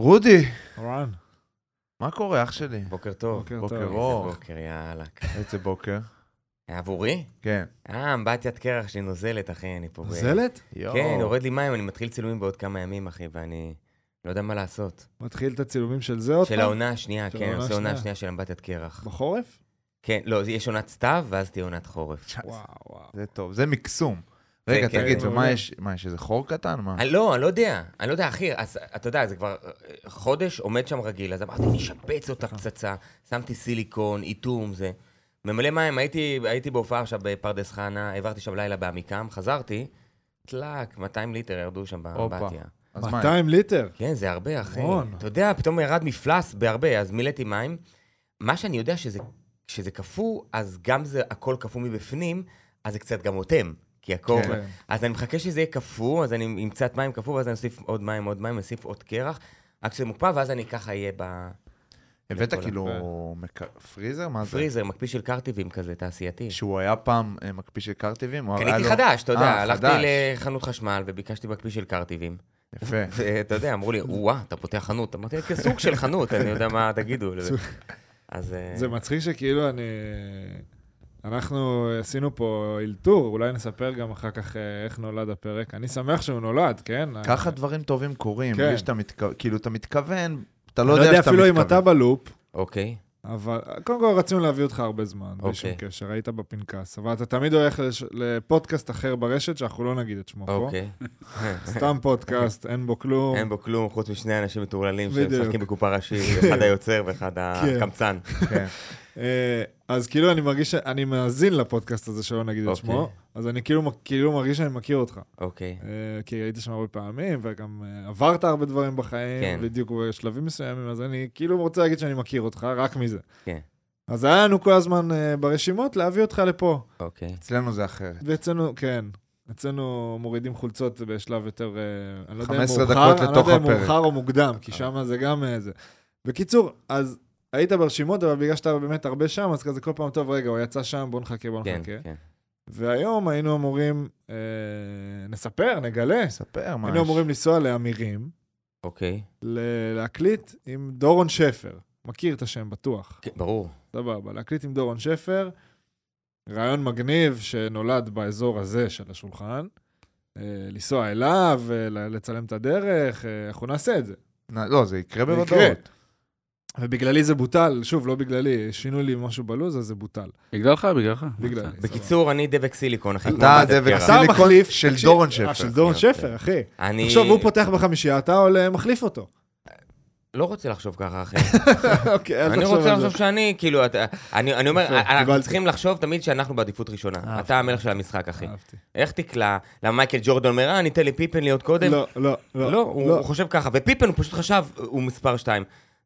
רודי, רן. מה קורה, אח שלי? בוקר טוב. בוקר בוקר טוב. אור. איזה בוקר, יאללה. איזה בוקר. עבורי? כן. אה, אמבטיית קרח שלי נוזלת, אחי, אני פה. נוזלת? יואו. כן, יורד לי מים, אני מתחיל צילומים בעוד כמה ימים, אחי, ואני לא יודע מה לעשות. מתחיל את הצילומים של זה עוד של פעם? העונה השנייה, של כן, עושה עונה השנייה. שנייה של אמבטיית קרח. בחורף? כן, לא, יש עונת סתיו, ואז תהיה עונת חורף. וואו, וואו. זה טוב, זה מקסום. רגע, כן, תגיד, כן. ומה יש? מה, יש איזה חור קטן? מה? לא, אני לא יודע, אני לא יודע, אחי, אז אתה יודע, זה כבר אה, חודש עומד שם רגיל, אז אמרתי, נשפץ אותה פצצה, שמתי סיליקון, איטום, זה. ממלא מים, הייתי, הייתי בהופעה עכשיו בפרדס חנה, העברתי שם לילה בעמיקם, חזרתי, טלאק, 200 ליטר ירדו שם. באמבטיה. אז מה? 200 ליטר. כן, זה הרבה, אחי. אתה יודע, פתאום ירד מפלס בהרבה, אז מילאתי מים. מה שאני יודע שזה, כשזה קפוא, אז גם זה הכל קפוא מבפנים, אז זה קצת גם אוטם. כי הקור... כן. אז אני מחכה שזה יהיה קפוא, אז אני עם קצת מים קפוא, ואז אני אוסיף עוד מים, עוד מים, אוסיף עוד קרח, רק שזה מוקפא, ואז אני ככה אהיה הבאת לכל כאילו מק- פריזר? מה זה? בפריזר, מקפיא של קרטיבים כזה, תעשייתי. שהוא היה פעם אה, מקפיא של קרטיבים? קניתי לו- חדש, אתה יודע, אה, הלכתי חדש. לחנות חשמל וביקשתי מקפיא של קרטיבים. יפה. ואתה יודע, אמרו לי, וואה, אתה פותח חנות. אמרתי, כסוג של חנות, אני יודע מה תגידו. לזה." אז... אה, זה מצחיק שכאילו אני... אנחנו עשינו פה אלתור, אולי נספר גם אחר כך אה, איך נולד הפרק. אני שמח שהוא נולד, כן? ככה דברים טובים קורים, כן. בלי שאתה מתכוון, כאילו, אתה מתכוון, אתה אני לא לא יודע יודע שאתה אפילו אם מתכוון. אתה בלופ, אוקיי. אבל קודם כל רצינו להביא אותך הרבה זמן, בלי שום אוקיי. קשר, היית בפנקס, אבל אתה תמיד הולך לש- לפודקאסט אחר ברשת, שאנחנו לא נגיד את שמו פה. אוקיי. סתם פודקאסט, אין בו כלום. אין בו כלום חוץ משני אנשים מטורללים. שמשחקים בקופה ראשית, אחד היוצר ואחד הקמצן. אז כאילו אני מרגיש שאני מאזין לפודקאסט הזה, שלא נגיד את אוקיי. שמו, אז אני כאילו כאילו מרגיש שאני מכיר אותך. אוקיי. אה, כי הייתי שם הרבה פעמים, וגם אה, עברת הרבה דברים בחיים, כן. בדיוק בשלבים מסוימים, אז אני כאילו רוצה להגיד שאני מכיר אותך, רק מזה. כן. אז היה לנו כל הזמן אה, ברשימות להביא אותך לפה. אוקיי. אצלנו זה אחרת. ואצלנו, כן, אצלנו מורידים חולצות בשלב יותר, אני לא יודע אם 15 מאוחר, אני לא יודע אם. מאוחר או מוקדם, כי שם זה גם זה. בקיצור, אז היית ברשימות, אבל בגלל שאתה באמת הרבה שם, אז כזה כל פעם, טוב, רגע, הוא יצא שם, בוא נחכה, בוא כן, נחכה. כן. והיום היינו אמורים, אה, נספר, נגלה, ספר מה היינו. אמורים לנסוע לאמירים, אוקיי. ל- להקליט עם דורון שפר. מכיר את השם, בטוח. כן, ברור. סבבה, להקליט עם דורון שפר, רעיון מגניב שנולד באזור הזה של השולחן, אה, לנסוע אליו, אה, לצלם את הדרך, אה, אנחנו נעשה את זה. נ- לא, זה יקרה זה יקרה. בוודאות. ובגללי זה בוטל, שוב, לא בגללי, שינו לי משהו בלו"ז, אז זה בוטל. בגללך, בגללך. בגללי. בקיצור, אני דבק סיליקון, אחי. אתה דבק סיליקון של דורון אה, שפר. של דורון אוקיי, שפר, אחי. אני... תחשוב, הוא פותח בחמישייה, אתה עולה, מחליף אותו. לא רוצה לחשוב ככה, אחי. אוקיי, אל אני רוצה לחשוב שאני, כאילו, אני אומר, אנחנו צריכים לחשוב תמיד שאנחנו בעדיפות ראשונה. אתה המלך של המשחק, אחי. איך תקלע? למה מייקל ג'ורדן אומר, אה, ניתן לפיפן להיות קודם? לא, לא, לא. לא, לא, הוא חושב ככה, ופיפן הוא פשוט חשב, הוא מספר שתיים.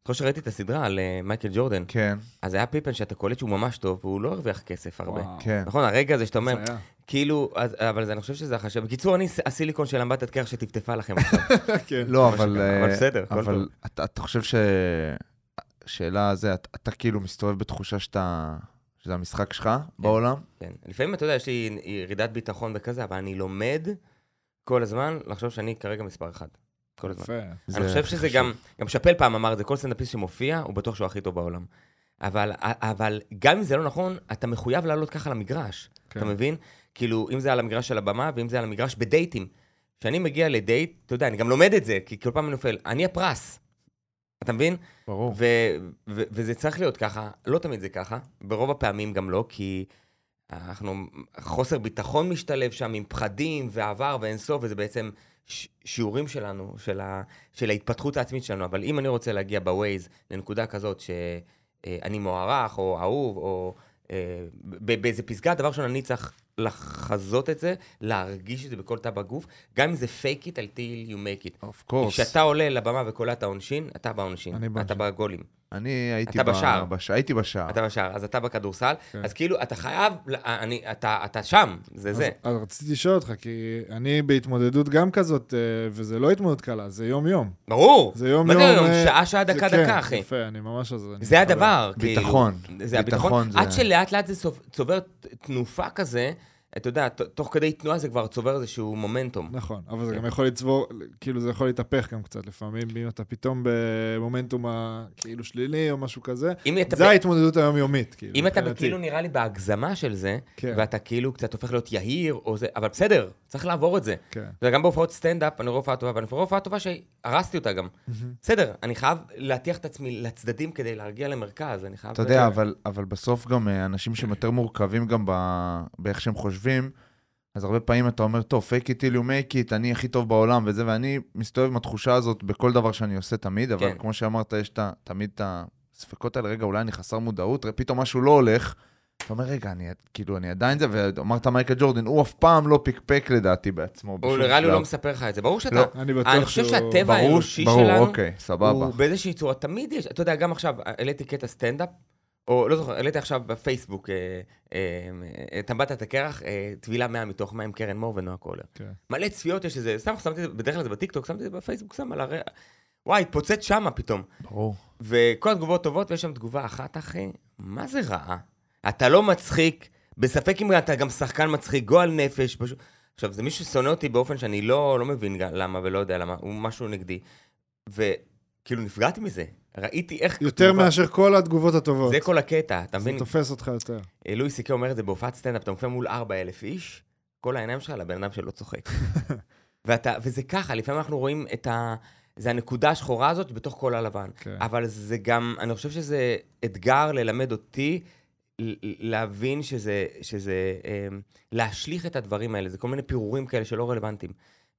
זוכר שראיתי את הסדרה על אה, מייקל ג'ורדן. כן. אז היה פיפן שאתה קולט שהוא ממש טוב, והוא לא הרוויח כסף הרבה. כן. נכון, הרגע הזה שאתה אומר, כאילו, אבל אני חושב שזה החשב. בקיצור, אני הסיליקון של אמבטת קרח שטפטפה לכם עכשיו. כן. לא, אבל... אה, אבל בסדר, הכל טוב. אבל אתה חושב ש... שאלה זה, אתה כאילו מסתובב בתחושה שאתה... שזה המשחק שלך כן. בעולם? כן. לפעמים, אתה יודע, יש לי ירידת ביטחון וכזה, אבל אני לומד כל הזמן לחשוב שאני כרגע מספר אחד. כל הזמן. יפה. אני חושב שזה. גם, גם שאפל פעם אמר את זה, כל סטנדאפיסט שמופיע, הוא בטוח שהוא הכי טוב בעולם. אבל, אבל גם אם זה לא נכון, אתה מחויב לעלות ככה למגרש. כן. אתה מבין? כאילו, אם זה על המגרש של הבמה, ואם זה על המגרש בדייטים. כשאני מגיע לדייט, אתה יודע, אני גם לומד את זה, כי כל פעם אני נופל, אני הפרס. אתה מבין? ברור. ו- ו- וזה צריך להיות ככה, לא תמיד זה ככה, ברוב הפעמים גם לא, כי אנחנו, חוסר ביטחון משתלב שם עם פחדים ועבר ואין סוף, וזה בעצם שיעורים שלנו, של, ה- של ההתפתחות העצמית שלנו. אבל אם אני רוצה להגיע בווייז לנקודה כזאת שאני מוערך, או אהוב, או אה, באיזה פסגה, דבר ראשון, אני צריך לחזות את זה, להרגיש את זה בכל תא בגוף, גם אם זה fake it until you make it. אוף קורס. כשאתה עולה לבמה וקולע את העונשין, אתה בעונשין, אתה. בגולים, אני הייתי אתה ב- בשער. בש- הייתי בשער. אתה בשער, אז אתה בכדורסל, כן. אז כאילו, אתה חייב, אני, אתה, אתה שם, זה זה. אז, אז רציתי לשאול אותך, כי אני בהתמודדות גם כזאת, אה, וזה לא התמודדות קלה, זה יום-יום. ברור. זה יום-יום. מה זה היום? אה, שעה, שעה, זה- דקה, כן, דקה, אחי. יפה, אני ממש... אז אני זה. הדבר, כאילו. ביטחון. זה הביטחון. ביטחון זה- עד שלאט לאט זה צוב- צובר תנופה כזה, אתה יודע, תוך כדי תנועה זה כבר צובר איזשהו מומנטום. נכון, אבל זה כן. גם יכול לצבור, כאילו זה יכול להתהפך גם קצת לפעמים, אם אתה פתאום במומנטום כאילו שלילי או משהו כזה. זה ההתמודדות היומיומית, כאילו. אם אתה. כאילו נראה לי בהגזמה של זה, כן, ואתה כאילו קצת הופך להיות יהיר, או זה, אבל בסדר, צריך לעבור את זה. כן. וגם בהופעות סטנדאפ, אני רואה הופעה טובה, ואני רואה הופעה טובה שהרסתי אותה גם. בסדר, אני חייב להטיח את עצמי לצדדים כדי להרגיע למרכז, אני חייב... אתה יודע, אבל, אבל בסוף גם אה, אנשים שהם יותר מורכבים גם ב, באיך שהם חושבים, אז הרבה פעמים אתה אומר, טוב, fake it till you make it, אני הכי טוב בעולם וזה, ואני מסתובב עם התחושה הזאת בכל דבר שאני עושה תמיד, אבל כן. כמו שאמרת, יש את ה- תמיד את הספקות האלה, רגע, אולי אני חסר מודעות, פתאום משהו לא הולך, אתה אומר, רגע, אני, כאילו, אני עדיין זה, ואמרת מייקל ג'ורדן, הוא אף פעם לא פיקפק לדעתי בעצמו. הוא נראה לי לא. מספר לך את זה. ברור שאתה... לא. אני בטוח אני חושב שהוא- שהטבע ברור, האנושי ברור, שלנו, אוקיי, סבבה. הוא באיזושהי צורה, תמיד יש, אתה יודע, גם עכשיו, העליתי קטע סטנדאפ, או לא זוכר, העליתי עכשיו בפייסבוק, אה, אה, אה, טבעת את הקרח, אה, טבילה 100 מתוך 100 עם קרן מור ונועה קולר. כן. מלא צפיות יש איזה, סתם שמתי את זה, בדרך כלל זה בטיקטוק, שמתי את זה בפייסבוק, שם על הר... וואי, התפוצץ שמה פתאום. ברור. וכל התגובות טובות, ויש שם תגובה אחת, אחי, מה זה רעה? אתה לא מצחיק, בספק אם אתה גם שחקן מצחיק, גועל נפש, פשוט... עכשיו, זה מישהו ששונא אותי באופן שאני לא, לא מבין למה ולא יודע למה, הוא משהו נגדי. וכאילו נפגעתי מזה, ראיתי איך... יותר תגובה- מאשר כל התגובות הטובות. זה כל הקטע, אתה זה מבין? תופס אותך יותר. אה, לואי סי.קיי אומר את זה בהופעת סטנדאפ, אתה מופיע מול 4,000 איש, כל העיניים שלך לבן אדם שלא צוחק. ואתה, וזה ככה, לפעמים אנחנו רואים את ה... זה הנקודה השחורה הזאת בתוך כל הלבן. כן. אבל זה גם, אני חושב שזה אתגר ללמד אותי להבין שזה, שזה, אמ, להשליך את הדברים האלה, זה כל מיני פירורים כאלה שלא רלוונטיים.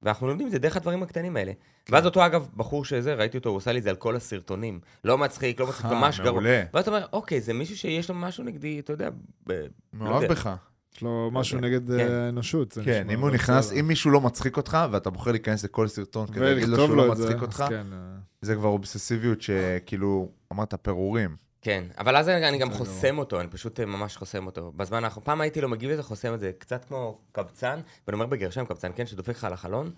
ואנחנו לומדים את זה דרך הדברים הקטנים האלה. ואז אותו, אגב, בחור שזה, ראיתי אותו, הוא עשה לי את זה על כל הסרטונים. לא מצחיק, לא מצחיק, אה, ממש גרוע. ואז אתה אומר, אוקיי, זה מישהו שיש לו משהו נגדי, אתה יודע, ב- מאוהב יודע. בך. יש לו משהו. נגד כן. אה, האנושות. כן, אם הוא לא נכנס. אם מישהו לא מצחיק אותך, ואתה בוחר להיכנס לכל סרטון כדי להגיד לו שהוא לא מצחיק אותך, כן, אה, זה כבר אובססיביות שכאילו, אמרת פירורים. כן, אבל אז אני אני גם בסדר חוסם אותו, אני פשוט אה, ממש חוסם אותו. בזמן האחרון, פעם הייתי לו מגיב לזה, חוסם את זה קצת כמו קבצן, ואני אומר בגרשיים קבצן, כן, שדופק לך על החלון,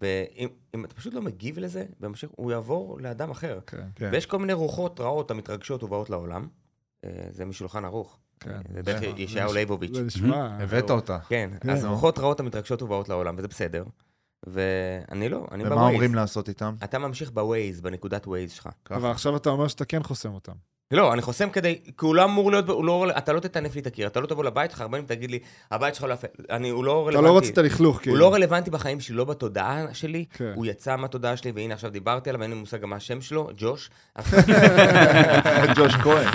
ואם אם אתה פשוט לא מגיב לזה, וממשיך, הוא יעבור לאדם אחר. כן, כן. ויש כל מיני רוחות רעות המתרגשות ובאות לעולם. אה, זה משולחן ערוך. כן. אה, זה דרך ישעיהו ליבוביץ'. זה נשמע... הבאת אותה. כן, כן. אז. רוחות רעות המתרגשות ובאות לעולם, וזה בסדר. ואני לא, אני ומה בווייז. אומרים לעשות איתם? אתה ממשיך בווייז, בנקודת ווייז שלך. אבל עכשיו אתה אומר שאתה כן חוסם אותם. לא, אני חוסם כדי, כי הוא לא אמור להיות, הוא לא, אתה לא תטנף לי את הקיר, אתה לא תבוא לבית שלך, הרבה פעמים תגיד לי, הבית שלך לא יפה, אני, הוא לא אתה רלוונטי. לא רצית לכלוך, כאילו. הוא לא רלוונטי בחיים שלי, לא בתודעה שלי, כן. הוא יצא מהתודעה שלי, והנה עכשיו דיברתי עליו, אין לי מושג גם מה השם שלו, ג'וש, ג'וש כהן.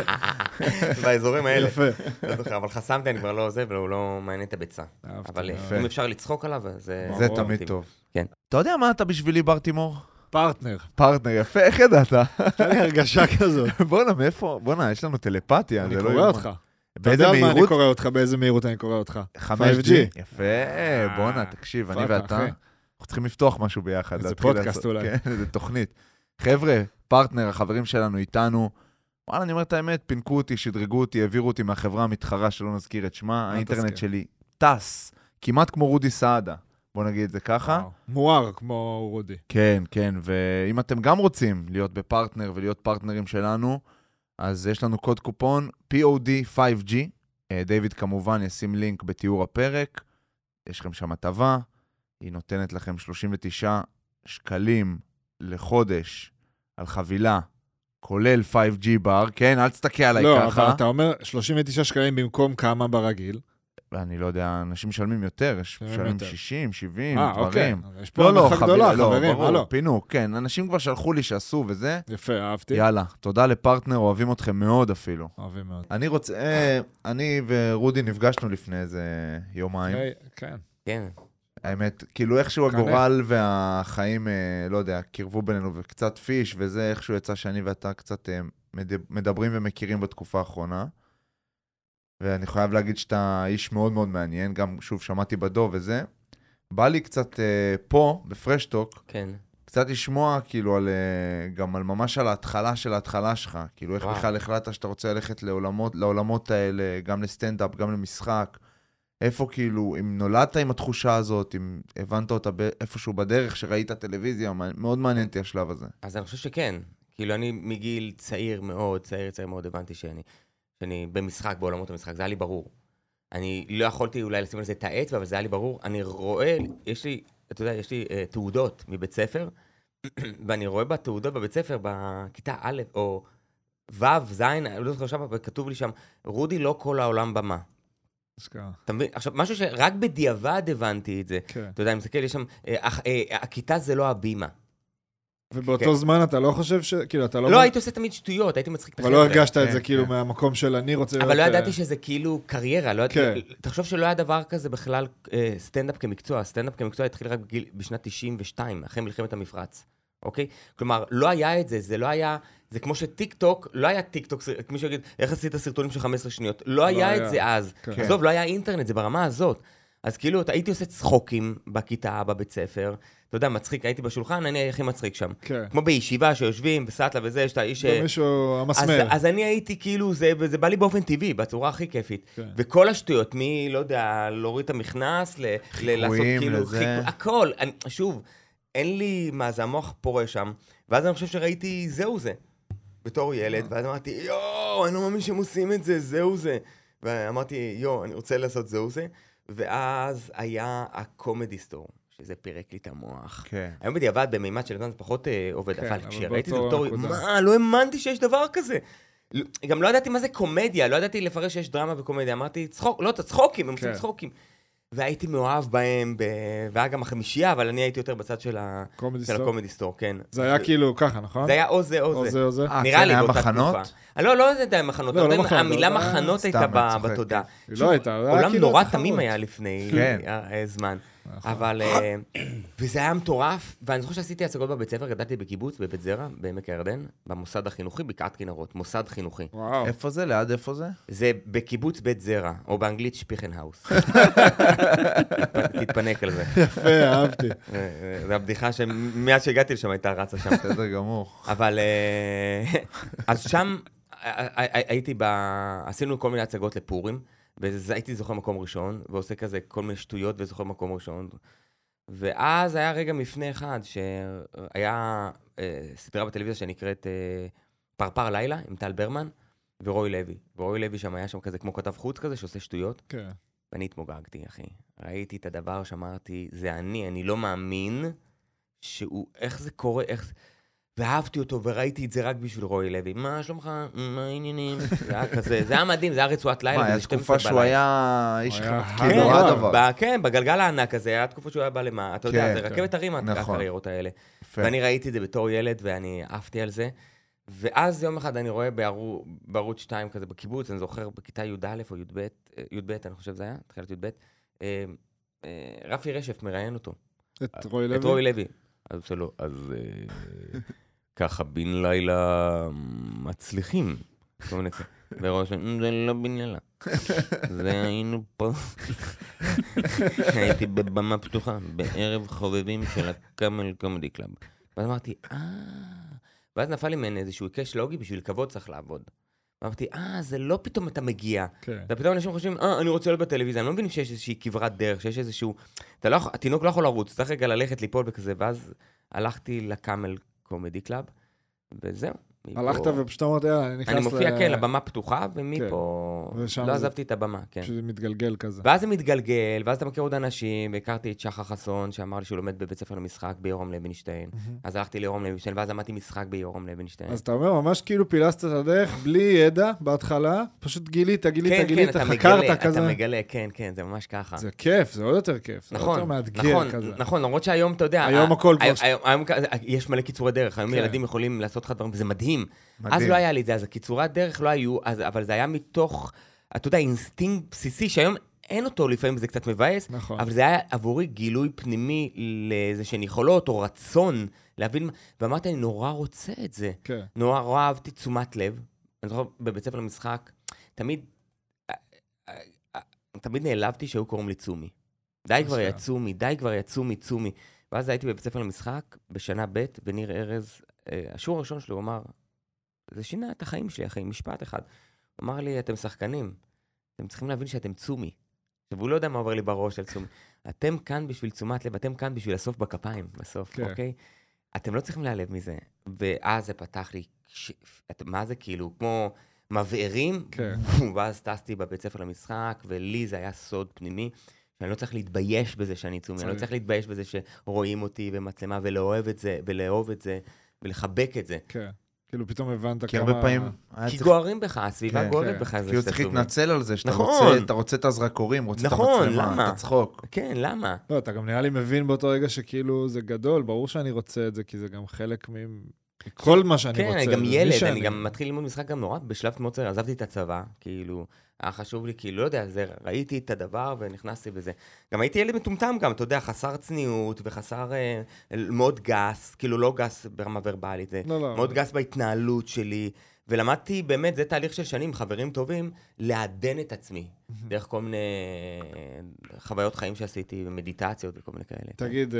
באזורים האלה. יפה. לא זוכר, אבל חסמתי, אני כבר לא עוזב, והוא לא מעניין את הביצה. אבל מאוד. אם אפשר לצחוק עליו, זה... זה ברור. תמיד טוב. כן. אתה יודע מה אתה בשבילי, ברטימור? פרטנר. פרטנר, יפה, איך ידעת? היה לי הרגשה כזאת. בואנה, מאיפה? בואנה, יש לנו טלפתיה, אני זה לא קורא יאומן. אותך. אתה באיזה יודע על מה אני מהירות? קורא אותך, באיזה מהירות אני קורא אותך. 5G. יפה, בואנה, תקשיב, אני ואתה. אנחנו צריכים לפתוח משהו ביחד. איזה פודקאסט אולי. כן, איזה תוכנית. חבר'ה, פרטנר, החברים שלנו איתנו. וואלה, אני אומר את האמת, פינקו אותי, שדרגו אותי, העבירו אותי מהחברה המתחרה, שלא נזכיר את שמה. האינטרנט. שלי טס, כמעט כמו רודי סעדה. בוא נגיד את זה ככה. מואר כמו רודי. כן, כן, ואם אתם גם רוצים להיות בפרטנר ולהיות פרטנרים שלנו, אז יש לנו קוד קופון POD 5G. אה, דיוויד כמובן ישים לינק בתיאור הפרק. יש לכם שם הטבה, היא נותנת לכם 39 שקלים לחודש על חבילה, כולל 5G בר. כן, אל תסתכל עליי לא, ככה. אבל אתה אומר 39 שקלים במקום כמה ברגיל. אני לא יודע, אנשים משלמים יותר, יש משלמים משלמים יותר. 60, 70, אה, אוקיי. דברים. אז יש פה לא, לא, הנחה חבילה, גדולה, לא, חברים. ברור, הלו. פינוק, כן, אנשים כבר שלחו לי שעשו וזה. יפה, אהבתי. יאללה, תודה לפרטנר, אוהבים אתכם מאוד אפילו. אוהבים מאוד. אני רוצה, אה, אני ורודי נפגשנו לפני איזה יומיים. היי, כן. כן. האמת, כאילו איכשהו קנה. הגורל והחיים, אה, לא יודע, קירבו בינינו וקצת פיש, וזה איכשהו יצא שאני ואתה קצת אה, מד- מדברים ומכירים בתקופה האחרונה. ואני חייב להגיד שאתה איש מאוד מאוד מעניין, גם שוב שמעתי בדוב וזה. בא לי קצת אה, פה, בפרשטוק, כן. קצת לשמוע כאילו על, אה, גם על ממש על ההתחלה של ההתחלה שלך, כאילו איך וואו. בכלל החלטת שאתה רוצה ללכת לעולמות, לעולמות האלה, גם לסטנדאפ, גם למשחק. איפה כאילו, אם נולדת עם התחושה הזאת, אם הבנת אותה איפשהו בדרך, שראית טלוויזיה, מאוד מעניין אותי השלב הזה. אז אני חושב שכן. כאילו, אני מגיל צעיר מאוד, צעיר צעיר מאוד, הבנתי שאני, שאני במשחק, בעולמות המשחק, זה היה לי ברור. אני לא יכולתי אולי לשים על זה את האצבע, אבל זה היה לי ברור. אני רואה, יש לי, אתה יודע, יש לי אה, תעודות מבית ספר, ואני רואה בתעודות בבית ספר, בכיתה א', או ו', ז', אני לא זוכר שם, אבל כתוב לי שם, רודי לא כל העולם במה. אתה מבין? עכשיו, משהו שרק בדיעבד הבנתי את זה. כן. אתה יודע, אני מסתכל, יש שם, אה, אה, הכיתה זה לא הבימה. ובאותו כן. זמן אתה לא חושב ש... כאילו, אתה לא... לא, הייתי עושה תמיד שטויות, הייתי מצחיק את אבל לא החבר'ה. הרגשת את כן, זה כאילו כן. מהמקום של אני רוצה להיות... אבל לא אה, ידעתי שזה כאילו קריירה, לא כן. ידעתי... תחשוב שלא היה דבר כזה בכלל אה, סטנדאפ כמקצוע. סטנדאפ כמקצוע התחיל רק בגיל, בשנת 92, אחרי מלחמת המפרץ, אוקיי? כלומר, לא היה את זה, זה לא היה... זה כמו שטיק טוק, לא היה טיק טוק, מישהו יגיד, איך עשית סרטונים של 15 שניות? לא היה היה. את זה אז. כן. עזוב, לא היה אינטרנט, זה ברמה הזאת. אז כאילו, הייתי עושה צחוקים בכיתה, בבית ספר. אתה יודע, מצחיק, הייתי בשולחן, אני הכי מצחיק שם. כן. כמו בישיבה שיושבים, בסטלה וזה, יש את האיש... ש- מישהו אז, המסמר. אז אני הייתי כאילו, זה, זה בא לי באופן טבעי, בצורה הכי כיפית. כן. וכל השטויות, מי, לא יודע, להוריד את המכנס, ל, ל- לעשות כאילו, לזה. הכל. אני, שוב, אין לי, מה זה, המוח פורה שם. ואז אני חושב שראיתי, זהו זה. בתור ילד, ואז אמרתי, יואו, אני לא מאמין שהם עושים את זה, זהו זה. ואמרתי, יואו, אני רוצה לעשות זהו זה. ואז היה הקומדי סטור, שזה פירק לי את המוח. כן. היום בדיעבד, במימד של זמן זה פחות אה, עובד, כן, אבל כשראיתי את זה בתור. מה, לא האמנתי שיש דבר כזה. גם לא ידעתי מה זה קומדיה, לא ידעתי לפרש שיש דרמה וקומדיה. אמרתי, צחוק, לא, אתה צחוקים, הם עושים כן. צחוקים. והייתי מאוהב בהם, ב... והיה גם החמישייה, אבל אני הייתי יותר בצד של, ה... הקומדי סטור, כן. זה היה כאילו ככה, נכון? זה היה או זה או או זה. זה או זה? אה, נראה כן, לי היה באותה מחנות? תקופה. לא, לא יודע מחנות. לא, לא יודע, מחנות, המילה היה- מחנות הייתה בתודעה. לא הייתה, זה היה עולם כאילו נורא התחרות. תמים היה לפני כן. אה, אה, זמן. נכון. אבל... אה, וזה היה מטורף, ואני זוכר שעשיתי הצגות בבית ספר, גדלתי בקיבוץ, בבית זרע, בעמק הירדן, במוסד החינוכי, בקעת כנרות, מוסד חינוכי. וואו. איפה זה? ליד איפה זה? זה בקיבוץ בית זרע, או באנגלית שפיכנהאוס. תתפנק על זה. יפה, אהבתי. אה, אה, זו הבדיחה שמאז שהגעתי לשם הייתה רצה שם. בסדר גמור. אבל... אז שם הייתי ב... עשינו כל מיני הצגות לפורים, והייתי זוכר מקום ראשון, ועושה כזה כל מיני שטויות וזוכר מקום ראשון. ואז היה רגע מפנה אחד, שהיה אה, סדרה בטלוויזיה שנקראת אה, פרפר לילה, עם טל ברמן, ורוי לוי. ורוי לוי שם היה שם כזה כמו כתב חוץ כזה, שעושה שטויות. כן. ואני התמוגגתי, אחי. ראיתי את הדבר שאמרתי, זה אני, אני לא מאמין שהוא, איך זה קורה, איך. ואהבתי אותו, וראיתי את זה רק בשביל רועי לוי. מה שלומך? מה העניינים? זה היה כזה, זה היה מדהים, זה היה רצועת לילה. מה, 12 תקופה שהוא. היה איש כן, כאילו, הדבר. ב- כן, בגלגל הענק הזה, היה תקופה שהוא היה בא למה, אתה יודע, כן, זה כן. רכבת הרים, נכון. הקריירות האלה. ואני ראיתי את זה בתור ילד, ואני עפתי על זה. ואז יום אחד אני רואה בערו- בערוץ 2 כזה בקיבוץ, אני זוכר בכיתה י"א או י"ב, אה, י"ב, אני חושב זה היה, תחילת י"ב, אה, אה, רפי רשף מראיין אותו, את רועי לוי? את רועי לוי. אז עושה לו, אז ככה בן לילה מצליחים. כל מיני כאלה. ורועי שם, זה לא בן לילה. זה היינו פה. הייתי בבמה פתוחה, בערב חובבים של ה Camel Comedy Club. ואז אמרתי, אה... ואז נפל לי מעין איזשהו היקש לוגי, בשביל כבוד צריך לעבוד. אמרתי, אה, זה לא פתאום אתה מגיע. כן. ופתאום אנשים חושבים, אה, אני רוצה להיות בטלוויזיה, אני לא מבינים שיש איזושהי כברת דרך, שיש איזשהו... אתה לא התינוק לא יכול לרוץ, צריך רגע ללכת, ליפול וכזה, ואז הלכתי ל Camel Comedy Club, וזהו. מפה- הלכת ופשוט אמרת, יאללה, אני נכנס אני מופיע, ל- כן, לבמה פתוחה, ומפה... ושם לא זה- עזבתי את הבמה, כן. פשוט מתגלגל כזה. ואז זה מתגלגל, ואז אתה מכיר עוד אנשים, והכרתי את שחר חסון, שאמר לי שהוא לומד בבית ספר למשחק ביורם לוינשטיין. אז הלכתי ליורם לוינשטיין, ואז למדתי משחק ביורם לוינשטיין. אז אתה אומר, ממש כאילו פילסת את הדרך בלי ידע בהתחלה, פשוט גילית, גילית, כן, כן, גילית, אתה חקרת מגלה, כזה. אתה מגלה, כן, כן, זה ממש ככה. זה כיף, זה עוד יותר כיף. נכון, נכון. נכון, למרות שהיום, אתה יודע... היום הכל כבר- יש מלא קיצורי דרך, היום כן. ילדים יכולים לעשות לך דברים, וזה מדהים. אז מדהים. לא היה לי את זה, אז הקיצורי הדרך לא היו, אז- אבל זה היה מתוך, אתה יודע, אינסטינקט בסיסי, שהיום אין אותו, לפעמים זה קצת מבאס, נכון. אבל זה היה עבורי גילוי פנימי לאיזה שהן יכולות, או רצון להבין, ואמרתי, אני נורא רוצה את זה. כן. נורא אהבתי תשומת לב. אני זוכר בבית ספר למשחק, תמיד, תמיד נעלבתי שהיו קוראים לי צומי. די כבר יא אשכרה. צומי, די כבר יא צומי, צומי. ואז הייתי בבית ספר למשחק בשנה ב', וניר ארז, אה, השיעור הראשון שלו, הוא אמר, זה שינה את החיים שלי, אחי, משפט אחד. הוא אמר לי, אתם שחקנים, אתם צריכים להבין שאתם צומי. עכשיו, הוא לא יודע מה עובר לי בראש על צומי. אתם כאן בשביל תשומת לב, אתם כאן בשביל לאסוף בכפיים, בסוף, כן. אוקיי? אתם לא צריכים להיעלב מזה. ואז זה פתח לי, ש... את- מה זה כאילו, כמו מבערים, כן. ואז טסתי בבית ספר למשחק, ולי זה היה סוד פנימי. שאני לא צריך להתבייש בזה שאני צומי, אני לא. צריך להתבייש בזה שרואים אותי במצלמה ולאהוב את זה, ולאהוב את זה, ולחבק את זה. כן. כאילו פתאום הבנת כמה... כי הרבה פעמים... כי גוערים בך, הסביבה כן, גוערת. בך. כאילו שאתה צריך. להתנצל על זה, שאתה נכון. רוצה, אתה רוצה את הזרקורים, רוצה את נכון, המצלמה, למה? את הצחוק. כן, למה? לא, אתה גם נראה לי מבין באותו רגע שכאילו זה גדול, ברור שאני רוצה את זה, כי זה גם חלק מ- מכל מה שאני כן, רוצה. אני גם ילד, שאני. אני גם מתחיל ללמוד משחק גם נורא בשלב מאוד צעיר, עזבתי את הצבא, כאילו, היה חשוב לי, כאילו, לא יודע, זה, ראיתי את הדבר ונכנסתי בזה. גם הייתי ילד מטומטם גם, אתה יודע, חסר צניעות וחסר, אה, מאוד גס, כאילו לא גס ברמה ורבלית, זה לא, לא. מאוד גס בהתנהלות שלי, ולמדתי, באמת, זה תהליך של שנים, חברים טובים, לעדן את עצמי, דרך כל מיני חוויות חיים שעשיתי, ומדיטציות וכל מיני כאלה. תגיד, אה,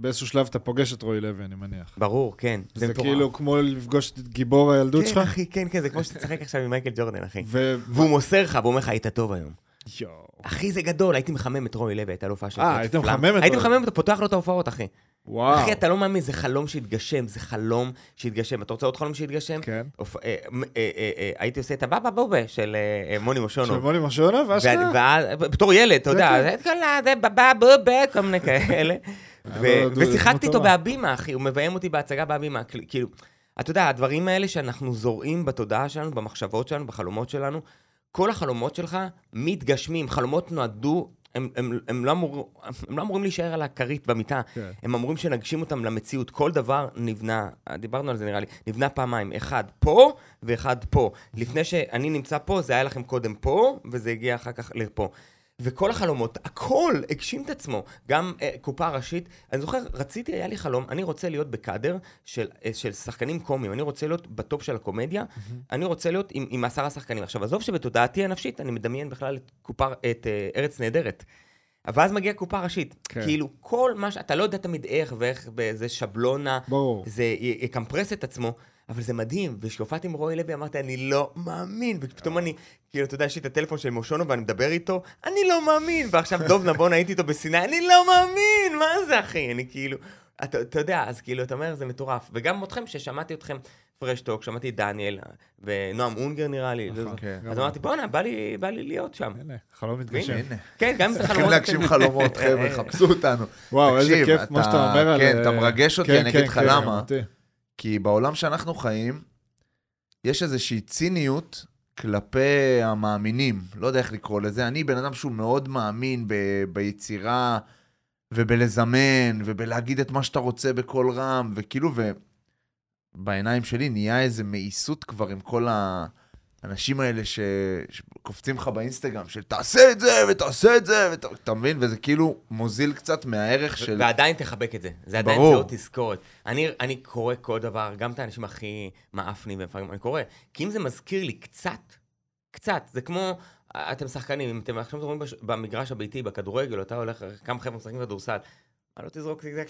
באיזשהו שלב אתה פוגש את רועי לוי, אני מניח. ברור, כן. זה מטורף. כאילו כמו לפגוש את גיבור הילדות כן, שלך? אחי, כן, כן, זה כמו שאתה תשחק עכשיו עם מייקל ג'ורדן, אחי. ו... והוא מוסר לך, והוא אומר לך, היית טוב היום. יואו. אחי, זה גדול, הייתי מחמם את רועי לוי, הייתה לו הופעה של... אה. היית מחמם את הייתי. מחמם אותו, פותח לו את ההופעות, אחי. וואו. אחי, אתה לא מאמין, זה חלום שהתגשם, זה חלום שהתגשם. אתה רוצה עוד חלום שהתגשם? כן. הופ- אה, אה, אה, אה, הייתי עושה את הבאבא בובה של אה, אה, מוני של מושונו. מוני משונוב, אשכרה? בתור ילד, אתה יודע, כן, זה כאלה, זה בבא בובה, כל מיני כאלה. לו דו- ושיחקתי איתו. בהבימה, אחי, הוא מביים אותי בהצגה בהבימה. כל- כאילו, אתה יודע, הדברים האלה שאנחנו זורעים בתודעה שלנו, במחשבות שלנו, בחלומות שלנו, כל החלומות שלך מתגשמים. חלומות נועדו, הם, הם, הם, לא, אמור, הם לא אמורים להישאר על הכרית במיטה. כן. הם אמורים שנגשים אותם למציאות. כל דבר נבנה, דיברנו על זה נראה לי, נבנה פעמיים, אחד פה ואחד פה. לפני שאני נמצא פה, זה היה לכם קודם פה, וזה הגיע אחר כך לפה. וכל החלומות, הכל הגשים את עצמו. גם אה, קופה ראשית. אני זוכר, רציתי, היה לי חלום, אני רוצה להיות בקאדר של, אה, של שחקנים קומיים. אני רוצה להיות בטופ של הקומדיה. אני רוצה להיות עם, עם עשרה שחקנים. עכשיו, עזוב שבתודעתי הנפשית, אני מדמיין בכלל את, קופה, את אה, ארץ נהדרת. ואז מגיעה קופה ראשית. כן. כאילו, כל מה ש... אתה לא יודע תמיד איך ואיך באיזה שבלונה ברור. זה יקמפרס את עצמו, אבל זה מדהים. וכשהופעתי עם רועי לוי אמרתי, אני לא מאמין. ופתאום אני, כאילו, אתה יודע, יש לי את הטלפון של מושונו ואני מדבר איתו, אני לא מאמין. ועכשיו דוב נבון הייתי איתו בסיני, אני לא מאמין, מה זה, אחי? אני כאילו... אתה, אתה יודע, אז כאילו, אתה אומר, זה מטורף. וגם אתכם, ששמעתי אתכם פרשטוק, שמעתי את דניאל, ונועם אונגר נראה לי. נכון. כן. אז אמרתי, בואנה, בא לי, להיות שם. חלום מתגשם. כן, גם אם זה צריכים חלומות... להגשים חלומות, חבר'ה, חפשו אותנו. וואו, איזה כיף, מה אתה- שאתה אומר. כן, אתה אה, מרגש אותי, כן, אני כן, אגיד לך למה. כי בעולם שאנחנו חיים, יש איזושהי ציניות כלפי המאמינים. לא יודע איך לקרוא לזה. אני בן אדם שהוא מאוד מאמין ב- ביצירה ובלזמן ובלהגיד את מה שאתה רוצה בקול רם, וכאילו, ובעיניים שלי נהיה איזה מאיסות כבר עם כל האנשים האלה ש... שקופצים לך באינסטגרם, של תעשה את זה ותעשה את זה, ות... אתה מבין? וזה כאילו מוזיל קצת מהערך של... ועדיין תחבק את זה. זה עדיין ברור. זה עוד תזכורת. אני, אני קורא כל דבר, גם את האנשים הכי מאפנים ומפגרים, אני קורא. כי אם זה מזכיר לי קצת, קצת, זה כמו, אתם שחקנים, אם אתם עכשיו מדברים במגרש הביתי, בכדורגל, אתה הולך, כמה חבר'ה משחקים כדורסל, מה לא תזרוק זיגזג,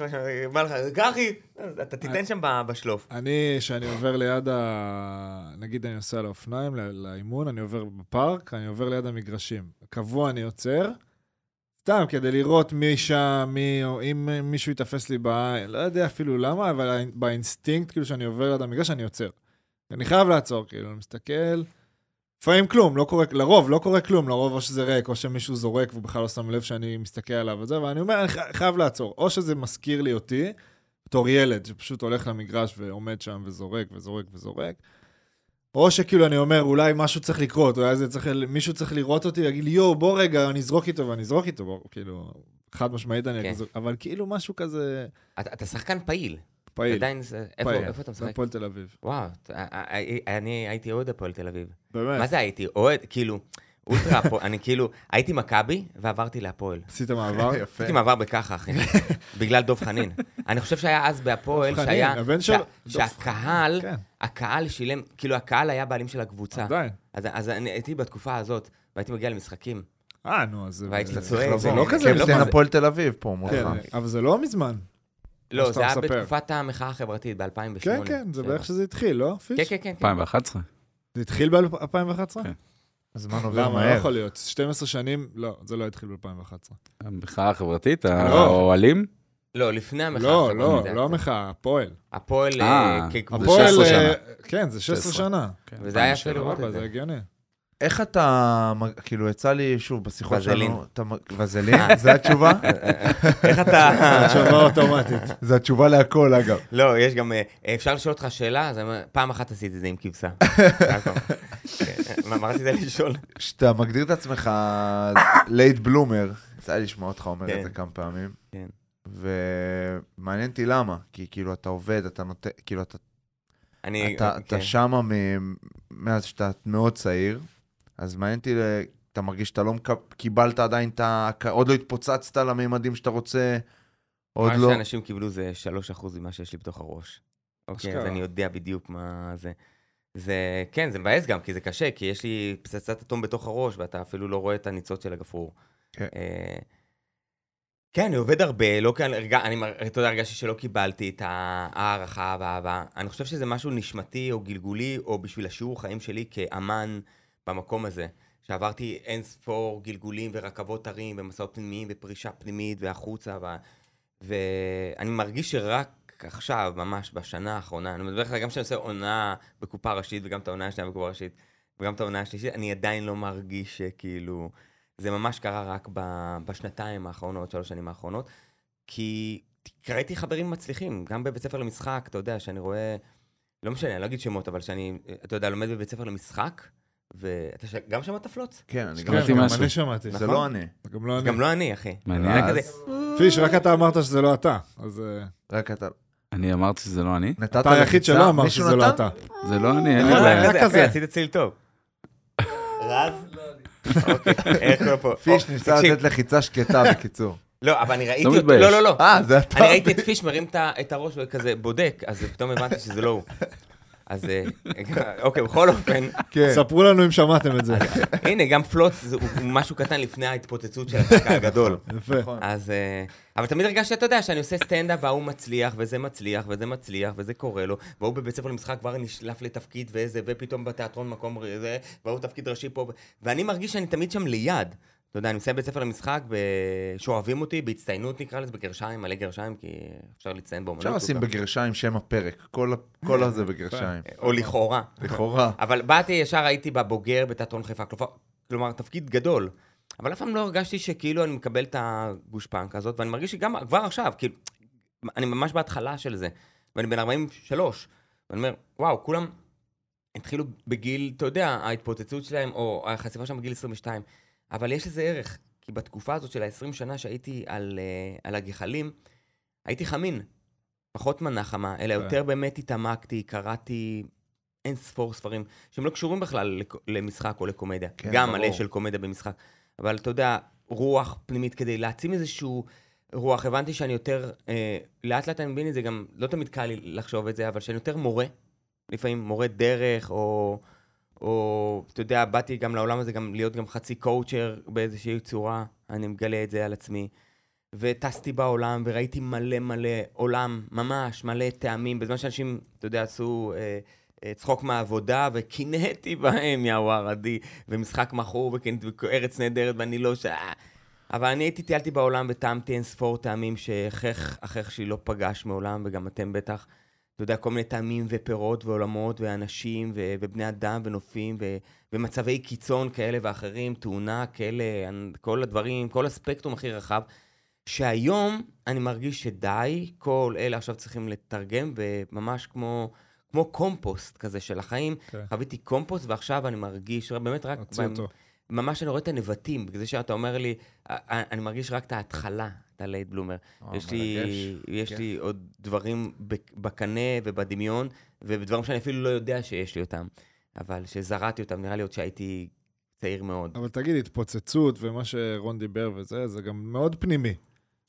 בא לך, קחי, אתה תיתן שם בשלוף. אני, כשאני עובר ליד ה... נגיד אני נוסע לאופניים, לאימון, אני עובר בפארק, אני עובר ליד המגרשים. קבוע אני עוצר, סתם כדי לראות מי שם, מי, או אם מישהו יתפס לי בעין, לא יודע אפילו למה, אבל באינסטינקט, כאילו, שאני עובר ליד המגרש, אני עוצר. אני חייב לעצור, כאילו, אני מסתכל, לפעמים כלום, לא קורה, לרוב לא קורה כלום, לרוב או שזה ריק, או שמישהו זורק והוא בכלל לא שם לב שאני מסתכל עליו וזה, ואני אומר, אני חי- חייב לעצור. או שזה מזכיר לי אותי, בתור ילד שפשוט הולך למגרש ועומד שם וזורק וזורק וזורק. או שכאילו אני אומר, אולי משהו צריך לקרות, אולי זה צריך, מישהו צריך לראות אותי, להגיד לי, יואו, בוא רגע, אני אזרוק איתו ואני אזרוק איתו, בוא, כאילו, חד משמעית אני כן. אזרוק, אבל כאילו משהו כזה אתה אתה שחקן פעיל. פעיל. עדיין, זה- איפה אתה משחק? בהפועל תל אביב. וואו, אתה- אני הייתי אוהד הפועל תל אביב. באמת. מה זה הייתי? אוהד, כאילו, אולטרה, הפועל- אני כאילו, הייתי מכבי ועברתי להפועל. עשית מעבר? יפה. עשיתי מעבר בככה, אחי, בגלל דב חנין. אני חושב שהיה אז בהפועל, שהיה... שהקהל, כן, הקהל שילם, כאילו הקהל היה בעלים של הקבוצה. עדיין. אז אז אני הייתי בתקופה הזאת, והייתי מגיע למשחקים. אה, נו, אז... והייתי זה- צועק, זה זה- לא כזה... לא קפטן כזה. הפועל תל אביב פה מולך. כן, אבל זה לא מזמן. לא, זה היה מספר. בתקופת המחאה החברתית, ב-2008. כן, כן, זה בערך שזה התחיל, לא? כן, פיש? כן, כן. כן. 2011. זה התחיל ב-2011? כן. הזמן עובר למה? לא מהר. יכול להיות. 12 שנים, לא, זה לא התחיל ב-2011. המחאה החברתית, לא. האוהלים. לא, לפני המחאה. לא, החברתית לא, לא קצת. המחאה, הפועל. הפועל אה, אה, כקבוצה. הפועל, 16 אה. כן, זה 16 16. שנה. כן, וזה היה יפה 2007. לראות את זה זה. הגיוני. איך אתה, כאילו, יצא לי, שוב, בשיחות וזלין. שלנו... מ- וזלין? זה התשובה? איך אתה... התשובה אוטומטית. זה התשובה להכל, אגב. לא, יש גם... אה, אפשר לשאול אותך שאלה? אז פעם אחת עשיתי את זה עם כבשה. כן, מה רצית לשאול? כשאתה מגדיר את עצמך late bloomer, יצא לי לשמוע אותך אומר כן. את זה כמה פעמים. כן. ומעניין אותי למה, כי כאילו אתה עובד, אתה נותן, כאילו אתה, אני... אתה, כן. אתה שמה מ- מאז שאתה מאוד צעיר, אז מעניין אותי, אתה מרגיש שאתה לא קיבלת עדיין את ה... עוד לא התפוצצת לממדים שאתה רוצה, עוד מה לא... שאנשים קיבלו זה 3% ממה שיש לי בתוך הראש. אוקיי, אז. אני יודע בדיוק מה זה. זה, כן, זה מבאס גם, כי זה קשה, כי יש לי פצצת אטום בתוך הראש, ואתה אפילו לא רואה את הניצוץ של הגפרור. כן. אה, כן, אני עובד הרבה, לא כאן, הרגע, אני, אתה יודע, הרגשתי שלא קיבלתי את ההערכה והאהבה. אני חושב שזה משהו נשמתי או גלגולי, או בשביל השיעור חיים שלי כאמן במקום הזה. שעברתי אין ספור גלגולים ורכבות הרים ומסעות פנימיים ופרישה פנימית והחוצה, ו... ואני מרגיש שרק עכשיו, ממש בשנה האחרונה, אני מדבר איתך גם כשאני עושה עונה בקופה ראשית וגם את העונה השנייה בקופה ראשית וגם את העונה השלישית, אני עדיין לא מרגיש שכאילו... זה ממש קרה רק בשנתיים האחרונות, שלוש שנים האחרונות, כי ראיתי חברים מצליחים, גם בבית ספר למשחק, אתה יודע, שאני רואה, לא משנה, אני לא אגיד שמות, אבל שאני, אתה יודע, לומד בבית ספר למשחק, ואתה ש... גם שמעת פלוץ? כן, אני גם... שמעתי גם משהו. אני שמעתי. זה נכון? לא אני, זה גם לא אני. גם לא אני, אחי. מעניין. היה אז- כזה, פיש, רק אתה אמרת שזה לא אתה. אז אה, רק אתה... אני אמרתי שזה לא אני? נתת אתה היחיד? שלא אמר שזה לא? אתה. זה לא אני, אין לי אה, בעיה. רק כזה, עשית צליל טוב. רז? אוקיי, איך קוראים פה? פיש ניסה לתת לחיצה שקטה, בקיצור. לא, אבל אני ראיתי לא אותו. לא, לא, לא. אה, זה אתה. אני ראיתי את פיש מרים את הראש וכזה בודק, אז פתאום הבנתי שזה לא הוא. אז אה, אוקיי, בכל אופן, כן. ספרו לנו אם שמעתם את זה. הנה, גם פלוץ זה- הוא משהו קטן לפני ההתפוצצות של הקעקע הגדול. יפה. נכון. אז... אה, אבל תמיד הרגשתי, אתה יודע, שאני עושה סטנדאפ וההוא מצליח, וזה מצליח, וזה מצליח, וזה קורה לו, והוא בבית ספר למשחק כבר נשלף לתפקיד וזה, ופתאום בתיאטרון מקום זה, והוא תפקיד ראשי פה, ואני מרגיש שאני תמיד שם ליד. אתה יודע, אני מסיים בית ספר למשחק, ב- שאוהבים אותי, בהצטיינות נקרא לזה, בגרשיים, מלא גרשיים, כי אפשר לציין באומנות. אפשר לשים בגרשיים שם הפרק, כל כל הזה בגרשיים. או לכאורה. לכאורה. אבל באתי, ישר הייתי בבוגר בתיאטרון חיפה, כלומר, תפקיד גדול. אבל אף פעם לא הרגשתי שכאילו אני מקבל את הגושפנקה הזאת, ואני מרגיש שגם כבר עכשיו, כאילו, אני ממש בהתחלה של זה, ואני בן 43, ואני אומר, וואו, כולם התחילו בגיל, אתה יודע, ההתפוצצות שלהם, או החשיפה שלהם בגיל 22, אבל יש לזה ערך, כי בתקופה הזאת של ה-20 שנה שהייתי על, uh, על הגחלים, הייתי חמין, פחות מנה חמה, אלא כן. יותר באמת התעמקתי, קראתי אין ספור ספרים שהם לא קשורים בכלל למשחק או לקומדיה. כן, גם ברור. מלא של קומדיה במשחק. אבל אתה יודע, רוח פנימית כדי להעצים איזשהו רוח. הבנתי שאני יותר, אה, לאט לאט אני מבין את זה, גם לא תמיד קל לי לחשוב את זה, אבל שאני יותר מורה. לפעמים מורה דרך, או, או אתה יודע, באתי גם לעולם הזה גם להיות גם חצי קואוצ'ר באיזושהי צורה, אני מגלה את זה על עצמי. וטסתי בעולם וראיתי מלא מלא עולם, ממש מלא טעמים, בזמן שאנשים, אתה יודע, עשו אה, אה, צחוק מהעבודה, וקינאתי בהם, יא ווארדי, ומשחק מכור, וארץ נהדרת, ואני לא ש... אה. אבל אני הייתי, טיילתי בעולם וטעמתי אין ספור טעמים שאחך אחיך שלי לא פגש מעולם, וגם אתם בטח. אתה יודע, כל מיני טעמים ופירות ועולמות ואנשים ו- ובני אדם ונופים ו- ומצבי קיצון כאלה ואחרים, תאונה, כאלה, כל הדברים, כל הספקטרום הכי רחב. שהיום אני מרגיש שדי, כל אלה עכשיו צריכים לתרגם, וממש כמו, כמו קומפוסט כזה של החיים. כן. חוויתי קומפוסט, ועכשיו אני מרגיש, באמת רק... הוציא אותו. ממש אני רואה את הנבטים, בגלל זה שאתה אומר לי, "א- א- אני מרגיש רק את ההתחלה, את ה late bloomer. יש לי, יש. לי עוד דברים בק- בקנה ובדמיון, ובדברים שאני אפילו לא יודע שיש לי אותם. אבל שזרעתי אותם, נראה לי עוד שהייתי צעיר מאוד. אבל תגיד, התפוצצות ומה שרון דיבר וזה, זה גם מאוד פנימי.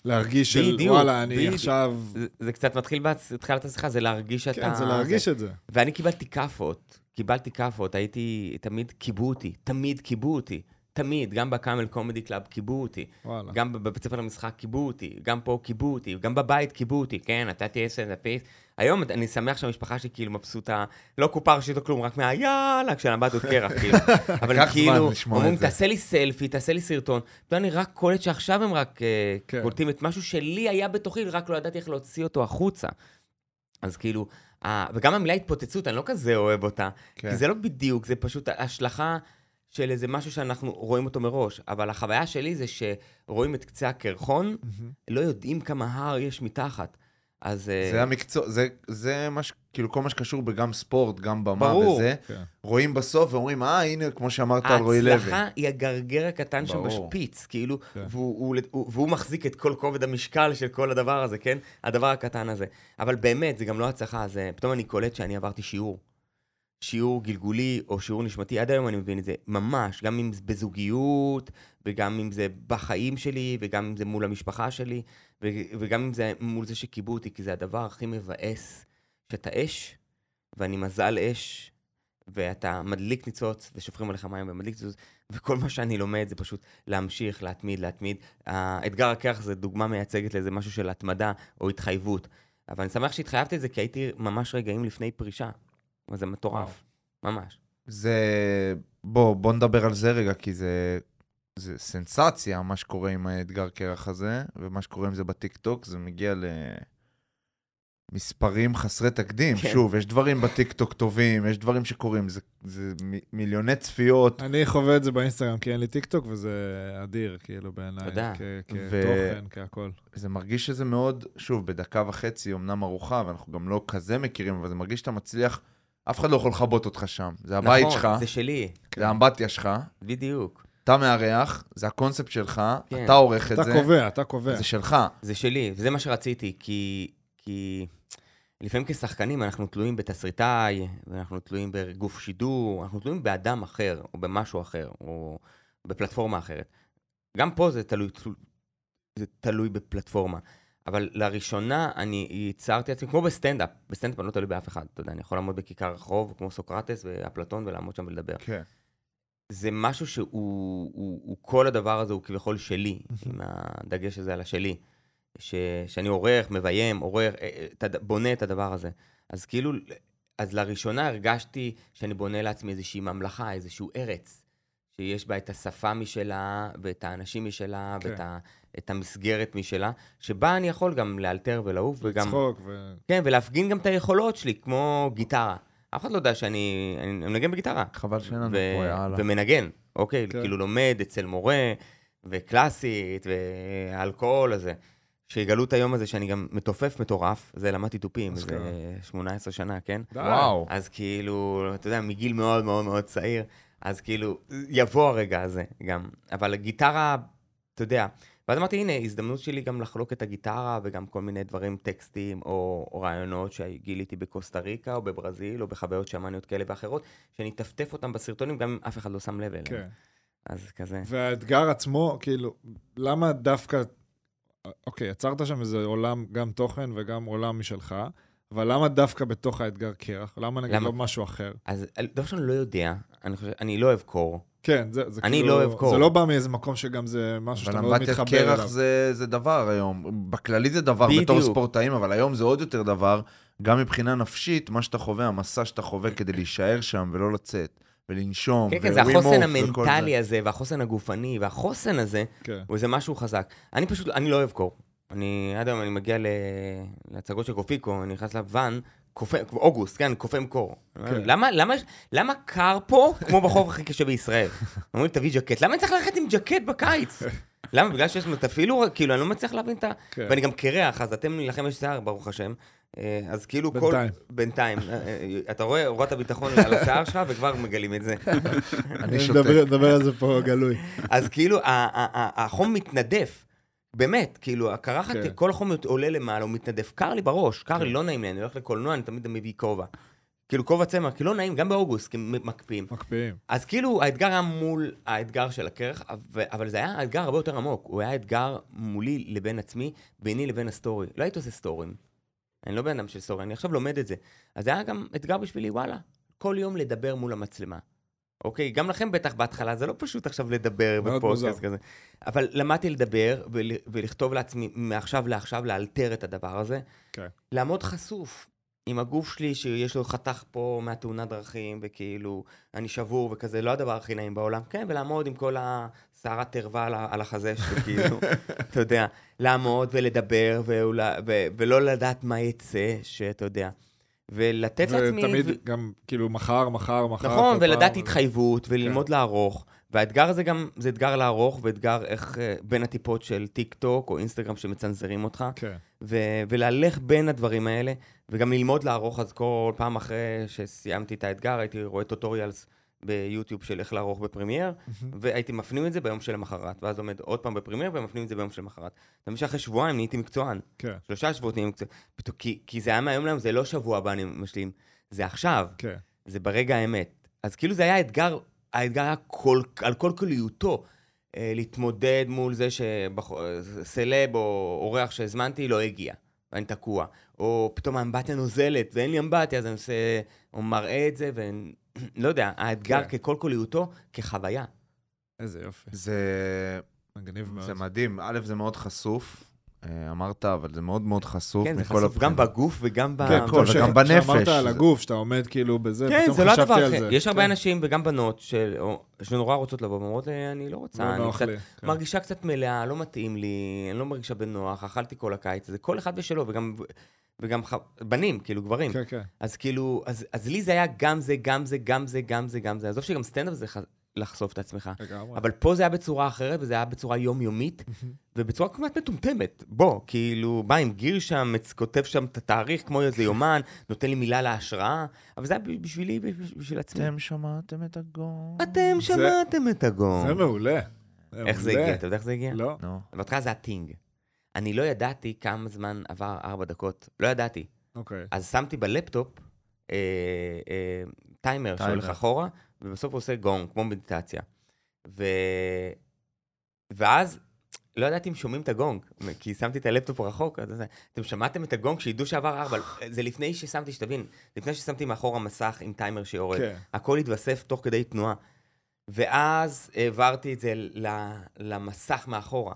להרגיש של, בדיוק, וואלה, אני בדיוק. עכשיו... זה, זה קצת מתחיל בהתחלת השיחה, זה להרגיש שאתה... כן, זה להרגיש את זה. ואני קיבלתי כאפות, קיבלתי כאפות, הייתי, תמיד כיבו אותי, תמיד כיבו אותי, תמיד, גם ב Camel Comedy Club כיבו אותי, וואלה. גם בבית ספר למשחק כיבו אותי, גם פה כיבו אותי, גם בבית כיבו אותי, כן, נתתי עשר דפית, היום אני שמח שהמשפחה שלי כאילו מבסוטה, לא קופה ראשית או כלום, רק מה יאללה, כשהנבטות קרח, כאילו. אבל כאילו, אומרים. תעשה לי סלפי, תעשה לי סרטון. אתה יודע, אני רק קולט שעכשיו הם רק אה, כן. קולטים את משהו שלי היה בתוכי, רק לא ידעתי איך להוציא אותו החוצה. אז כאילו, וגם המילה התפוצצות, אני לא כזה אוהב אותה. כן. כי זה לא בדיוק, זה פשוט השלכה של איזה משהו שאנחנו רואים אותו מראש. אבל החוויה שלי זה שרואים את קצה הקרחון, לא יודעים כמה הר יש מתחת. אז... אה, זה המקצוע, זה, זה מה ש... כאילו כל מה שקשור בגם ספורט, גם במה ברור. וזה, כן. רואים בסוף ואומרים, אה, הנה, כמו שאמרת על רועי לוי. ההצלחה היא הגרגר הקטן שם ברור. בשפיץ, כאילו, כן. והוא, הוא, הוא, והוא מחזיק את כל כובד המשקל של כל הדבר הזה, כן? הדבר הקטן הזה. אבל באמת, זה גם לא הצלחה, זה... פתאום אני קולט שאני עברתי שיעור. שיעור גלגולי או שיעור נשמתי, עד היום אני מבין את זה, ממש, גם אם זה בזוגיות, וגם אם זה בחיים שלי, וגם אם זה מול המשפחה שלי, וגם אם זה מול זה שכיבו אותי, כי זה הדבר הכי מבאס, שאתה אש, ואני מזל אש, ואתה מדליק ניצוץ, ושופכים עליך מים ומדליק ניצוץ, וכל מה שאני לומד זה פשוט להמשיך, להתמיד, להתמיד. האתגר הקרח זה דוגמה מייצגת לאיזה משהו של התמדה או התחייבות. אבל אני שמח שהתחייבתי את זה, כי הייתי ממש רגעים לפני פרישה. וזה מטורף, ממש. זה... בוא, בוא נדבר על זה רגע, כי זה, זה סנסציה, מה שקורה עם האתגר קרח הזה, ומה שקורה עם זה בטיקטוק, זה מגיע למספרים חסרי תקדים. כן. שוב, יש דברים בטיקטוק טובים, יש דברים שקורים, זה, זה מ- מיליוני צפיות. אני חווה את זה באינסטגרם, כי אין לי טיקטוק, וזה אדיר, כאילו, בעיניי. תודה. כ- ו- כתוכן, כהכל. זה מרגיש שזה מאוד, שוב, בדקה וחצי, אמנם ארוחה, ואנחנו גם לא כזה מכירים, אבל זה מרגיש שאתה מצליח, אף אחד לא יכול לכבות אותך שם. זה הבית נכון, שלך, זה שלי, זה האמבטיה שלך, בדיוק. אתה מארח, זה הקונספט שלך, כן. אתה עורך את אתה זה, קובע, אתה קובע. זה שלך. זה שלי, וזה מה שרציתי, כי, כי לפעמים כשחקנים אנחנו תלויים בתסריטאי, ואנחנו תלויים בגוף שידור, אנחנו תלויים באדם אחר, או במשהו אחר, או בפלטפורמה אחרת. גם פה זה תלוי, זה תלוי בפלטפורמה. אבל לראשונה אני ייצרתי עצמי, כמו בסטנדאפ, בסטנדאפ אני לא תלוי באף אחד, אתה יודע, אני יכול לעמוד בכיכר רחוב, כמו סוקרטס ואפלטון, ולעמוד שם ולדבר. כן. זה משהו שהוא, הוא, הוא, כל הדבר הזה הוא כביכול שלי, עם הדגש הזה על השלי. ש, שאני עורך, מביים, עורך, אה, אה, בונה את הדבר הזה. אז כאילו, אז לראשונה הרגשתי שאני בונה לעצמי איזושהי ממלכה, איזשהו ארץ, שיש בה את השפה משלה, ואת האנשים משלה, כן. ואת ה, את המסגרת משלה, שבה אני יכול גם לאלתר ולעוף, וגם... צחוק, ו... כן, ולהפגין גם את היכולות שלי, כמו גיטרה. אף אחד לא יודע שאני אני מנגן בגיטרה. חבל שאין לנו פה, יאללה. ומנגן, אוקיי? כן. כאילו לומד אצל מורה, וקלאסית, והאלכוהול הזה. שיגלו את היום הזה שאני גם מתופף מטורף, זה למדתי תופים, זה אשכרה. 18 שנה, כן? די. וואו. אז כאילו, אתה יודע, מגיל מאוד מאוד מאוד צעיר, אז כאילו, יבוא הרגע הזה גם. אבל גיטרה, אתה יודע, ואז אמרתי, הנה, הזדמנות שלי גם לחלוק את הגיטרה, וגם כל מיני דברים, טקסטים, או, או רעיונות שגיליתי בקוסטה ריקה, או בברזיל, או בחוויות שמאניות כאלה ואחרות, שאני אטפטף אותם בסרטונים, גם אם אף אחד לא שם לב אליהם. כן. אז כזה. והאתגר עצמו, כאילו, למה דווקא... אוקיי, יצרת שם איזה עולם, גם תוכן וגם עולם משלך, אבל למה דווקא בתוך האתגר קרח? למה נגיד למה? לא משהו אחר? אז דבר ראשון, לא יודע, אני חושב, אני לא אוהב קור. כן, זה, זה אני כאילו... לא אוהב קור. זה לא בא מאיזה מקום שגם זה משהו אבל שאתה מאוד אמבטיית מתחבר קרח אליו. זה, זה דבר היום. בכללי זה דבר בדיוק. בתור ספורטאים, אבל היום זה עוד יותר דבר. גם מבחינה נפשית, מה שאתה חווה, המסע שאתה חווה כדי להישאר שם ולא לצאת, ולנשום, כן, כן, זה החוסן המנטלי זה. הזה, והחוסן הגופני, והחוסן הזה, כן. הוא איזה משהו חזק. אני פשוט, אני לא אוהב קור. אני, עד היום אני מגיע ל- להצגות של קופיקו, אני נכנס לוואן, קופא, אוגוסט, כן, קופא עם קור. כן. למה, למה, למה קר פה כמו בחוף הכי קשה בישראל? אומרים, תביא ג'קט. למה אני צריך ללכת עם ג'קט בקיץ? למה? בגלל שיש לנו, תפעילו, כאילו, אני לא מצליח להבין את ה... כן. ואני גם קרח, אז אתם, לכם יש שיער, ברוך השם. אה, אז כאילו כל... בינתיים. בינתיים. אה, אה, אתה רואה, הורדת ביטחון על השיער שלך, וכבר מגלים את זה. אני שותק. נדבר, על זה פה גלוי. אז כאילו, החום מתנדף. באמת, כאילו, הקרחת, כן. כל החום עולה למעלה, הוא מתנדף. קר לי בראש, קר לי, כן. לא נעים לי, אני הולך לקולנוע, אני תמיד מביא כובע. כאילו, כובע צמר, כי לא נעים, גם באוגוסט, כי מקפיאים. מקפיאים. אז כאילו, האתגר היה מול האתגר של הקרח, אבל זה היה אתגר הרבה יותר עמוק. הוא היה אתגר מולי לבין עצמי, ביני לבין הסטורי. לא הייתי עושה סטורים. אני לא בן אדם של סטורי, אני עכשיו לומד את זה. אז זה היה גם אתגר בשבילי, וואלה, כל יום לדבר מול המצלמה. אוקיי, גם לכם בטח בהתחלה, זה לא פשוט עכשיו לדבר בפודקאסט. כזה. אבל למדתי לדבר ול, ולכתוב לעצמי מעכשיו לעכשיו, לאלתר את הדבר הזה. כן. לעמוד חשוף. עם הגוף שלי, שיש לו חתך פה מהתאונת דרכים, וכאילו, אני שבור וכזה, לא הדבר הכי נעים בעולם. כן, ולעמוד עם כל השערות ערווה על, החזה שלי, כאילו, אתה יודע, לעמוד ולדבר, ואולי, ו, ולא לדעת מה יצא, שאתה יודע. ולתת לעצמי... ותמיד ו... גם, כאילו, מחר, מחר, מחר. נכון, ולדעת פעם. התחייבות, וללמוד לערוך. והאתגר הזה גם, זה אתגר לערוך, ואתגר איך אה, בין הטיפות של טיק טוק או אינסטגרם שמצנזרים אותך, כן. ו- ולהלך בין הדברים האלה, וגם ללמוד לערוך, אז כל פעם אחרי שסיימתי את האתגר, הייתי רואה tutorials ביוטיוב של איך לערוך בפרמייר, והייתי מפנים את זה ביום שלמחרת, ואז עומד עוד פעם בפרמייר ומפנים את זה ביום שלמחרת. אתה מבין שאחרי שבועיים נהייתי מקצוען, כן, שלושה שבועות נהייתי מקצוען, כי, כי זה היה מהיום להיום, זה לא שבוע הבא אני משלים, זה עכשיו. כן. זה ברגע האמת. אז כאילו זה היה אתגר, האתגר היה כל, על כל כליותו. אה, להתמודד מול זה שסלב או אורח שהזמנתי לא הגיע, ואני תקוע. או פתאום האמבטיה נוזלת, ואין לי אמבטיה, אז אני עושה, או מראה את זה, ולא יודע, האתגר כן. ככל כליותו, כחוויה. איזה יופי. זה, מגניב מאוד. זה מדהים. א', זה מאוד חשוף. אה, אמרת, אבל זה מאוד מאוד חשוף כן, זה חשוף גם. בגוף וגם ב... כן, טוב, וגם ש- בנפש. שאמרת על זה- הגוף, שאתה עומד כאילו בזה, כן, פתאום זה לא חשבתי הדבר על אחר. זה. יש הרבה כן. אנשים, וגם בנות, שנורא רוצות לבוא, ואומרות לי, אני לא רוצה, לא אני קצת. כן. מרגישה קצת מלאה, לא מתאים לי, אני לא מרגישה בנוח, אכלתי כל הקיץ הזה, כל אחד ושלו, וגם, וגם ח... בנים, כאילו גברים. כן, כן. אז כאילו, אז, אז לי זה היה גם זה, גם זה, גם זה, גם זה, גם זה. עזוב שגם סטנדאפ זה ח... לחשוף את עצמך. לגמרי. אבל פה זה היה בצורה אחרת, וזה היה בצורה יומיומית, ובצורה כמעט מטומטמת. בוא, כאילו, בא עם גיר שם, כותב שם את התאריך כמו איזה יומן, נותן לי מילה להשראה, אבל זה היה בשבילי, בשביל עצמי. אתם שמעתם את הגול? אתם שמעתם את הגום. זה מעולה. איך זה. הגיע? אתה יודע איך זה הגיע? לא. נו. בהתחלה זה הטינג. אני לא ידעתי כמה זמן עבר ארבע דקות. לא ידעתי. אוקיי. אז שמתי בלפטופ אה, אה, טיימר. שהולך אחורה, ובסוף הוא עושה גונג, כמו מדיטציה. ו... ואז לא ידעתי אם שומעים את הגונג, כי שמתי את הלפטופ רחוק, אז זה- אתם שמעתם את הגונג שידעו שעבר ארבע, זה לפני ששמתי, שתבין, לפני ששמתי מאחורה מסך עם טיימר שיורד. כן. הכל התווסף תוך כדי תנועה. ואז העברתי את זה למסך מאחורה.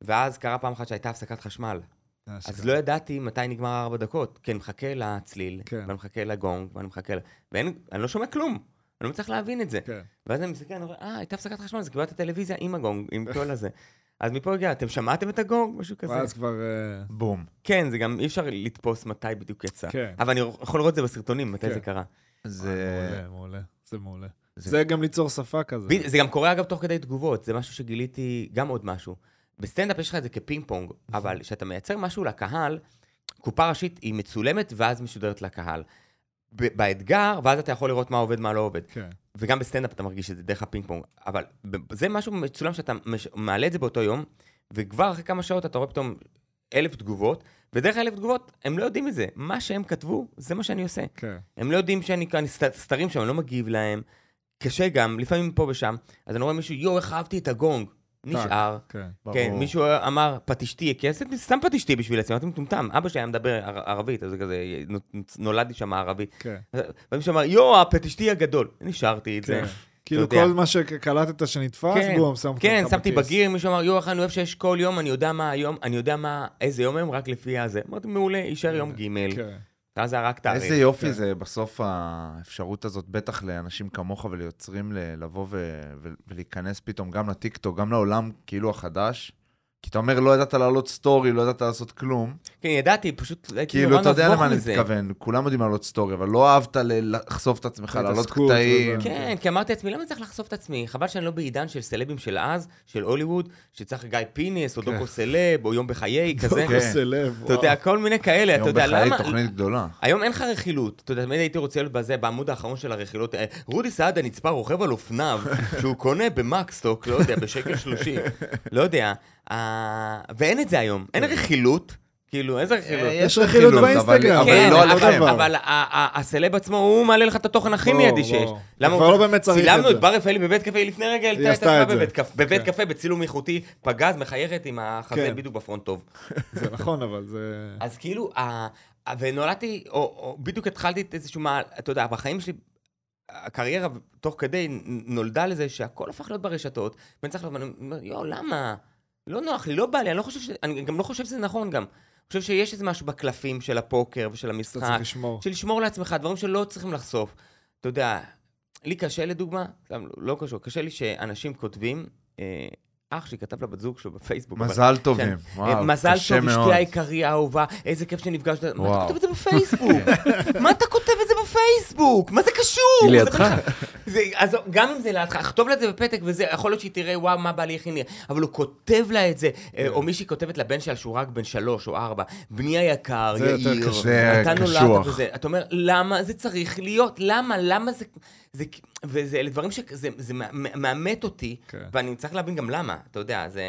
ואז קרה פעם אחת שהייתה הפסקת חשמל. אז לא ידעתי מתי נגמר ארבע דקות, כי אני מחכה לצליל, כן. ואני מחכה לגונג, ואני מחכה ל... ואני לא שומע כלום, אני לא מצליח להבין את זה. כן. ואז אני מסתכל, אני אומר, אה, הייתה הפסקת חשמל, אז קיבלתי טלוויזיה עם הגונג, עם כל הזה. אז מפה הגיע, אתם שמעתם את הגונג? משהו כזה. ואז כבר... אה, בום. כן, זה גם אי אפשר לתפוס מתי בדיוק יצא. כן. אבל אני יכול לראות את זה בסרטונים, מתי כן. זה קרה. זה... מעולה, מעולה. זה מעולה. זה- זה גם ליצור שפה כזה. זה גם קורה אגב תוך כדי תגובות, זה משהו שגיליתי, גם עוד משהו. בסטנדאפ יש לך את זה כפינג פונג, אבל כשאתה מייצר משהו לקהל, קופה ראשית היא מצולמת ואז משודרת לקהל. באתגר, ואז אתה יכול לראות מה עובד, מה לא עובד. כן. וגם בסטנדאפ אתה מרגיש את זה דרך הפינג פונג. אבל זה משהו מצולם שאתה מש- מעלה את זה באותו יום, וכבר אחרי כמה שעות אתה רואה פתאום אלף תגובות, ודרך האלף תגובות הם לא יודעים את זה. מה שהם כתבו, זה מה שאני עושה. כן. הם לא יודעים שאני כאן סת- סתרים שם, אני לא מגיב להם. קשה גם, לפעמים פה ושם. אז אני רואה מישהו, יואו, איך אהבתי את הגונג. נשאר. כן. כן. מישהו אמר פטישתי, כי עשיתי סתם פטישתי בשביל עצמי, אמרתי מטומטם. אבא שלי היה מדבר ער- ערבית, אז זה כזה, נולדתי שם ערבית. כן. ומישהו אמר, יואו, הפטישתי הגדול. נשארתי את זה. כן. כאילו. כל מה שקלטת שנתפס, כן, בום, אותך כן, בכיס. שמתי בגיר, מישהו אמר, יואו, איך אני אוהב שיש כל יום, אני יודע מה היום, אני יודע מה, איזה יום היום, רק לפי הזה. אמרתי, מעולה, יישאר יום ג', כן. ואז זה היה רק תאריך. איזה יופי כן. זה בסוף האפשרות הזאת, בטח לאנשים כמוך וליוצרים לבוא ו- ולהיכנס פתאום גם לטיקטוק, גם לעולם כאילו החדש. כי אתה אומר, לא ידעת לעלות סטורי, לא ידעת לעשות כלום. כן, ידעתי, פשוט הייתי כאילו, נורא אתה יודע נבוך למה אני מזה. מתכוון, כולם יודעים לעלות סטורי, אבל לא אהבת לחשוף את עצמך, כן, לעלות קטעים. כן, כי אמרתי לעצמי, למה צריך לחשוף את עצמי? חבל שאני לא בעידן של סלבים של אז, של הוליווד, שצריך גיא פינס, או כן. דוקו סלב, או יום בחיי, כזה. כן. עושה לב, אתה יודע, כל מיני כאלה, אתה יום יודע, בחיי למה... תוכנית גדולה. היום אין לך רכילות. אתה יודע, תמיד הייתי רוצה להיות בזה, בעמוד האחרון של הרכילות. אה, רודי סעדה נצפה רוכב על אופניו, שהוא קונה במקס סטוק, לא יודע, בשקל שלושים. לא יודע. אה, ואין את זה היום. אין רכילות. כאילו, איזה רכילות? אה, יש רכילות באינסטגרם, אבל כן, לא אבל, הסלב עצמו, הוא מעלה לך את התוכן הכי מיידי שיש. כבר לא באמת צריך את צילמנו זה. את בר רפאלי בבית קפה, היא לפני רגע היא העלתה את עשתה עצמה את זה. בבית קפה, כן. קפה, בצילום איכותי, פגז, מחייכת עם החזה כן. בדיוק בפרונט טוב. זה נכון, אבל זה... אז כאילו, ונולדתי, או, בדיוק התחלתי את איזשהו מעל, אתה יודע, בחיים שלי, הקריירה תוך כדי נולדה לזה שהכל הפך להיות ברשתות, ואני צריך לבוא, אומר, יואו, למה? לא נוח לי, לא בא לי, אני לא חושב ש... אני גם לא חושב שזה נכון גם. חושב שיש איזה משהו בקלפים של הפוקר ושל אתה המשחק, צריך לשמור. של לשמור לעצמך דברים שלא צריכים לחשוף. אתה יודע, לי קשה לדוגמה, סתם, לא קשור, קשה לי שאנשים כותבים, אה, אח שלי כתב לבת זוג שלו בפייסבוק. אבל- מזל טובים. כן. וואו, אה, מזל קשה טוב, מאוד. אשתי העיקרי האהובה, איזה כיף שנפגשת. מה אתה וואו. כותב את זה בפייסבוק? מה אתה כותב את זה בפייסבוק? מה זה קשור? היא זה לידך. אז גם אם זה לידך, כתוב לה את זה בפתק וזה, יכול להיות שהיא תראה, וואו, מה בעלי הכין לי, אבל הוא כותב לה את זה, כן. אה, או מישהי כותבת לבן שלה שהוא רק בן שלוש או ארבע, בני היקר, יאיר, אתה נולדת קשוח. וזה, אתה אומר, למה זה צריך להיות? למה? למה זה... זה, וזה אלה דברים שזה מאמת אותי, כן. ואני צריך להבין גם למה, אתה יודע, זה...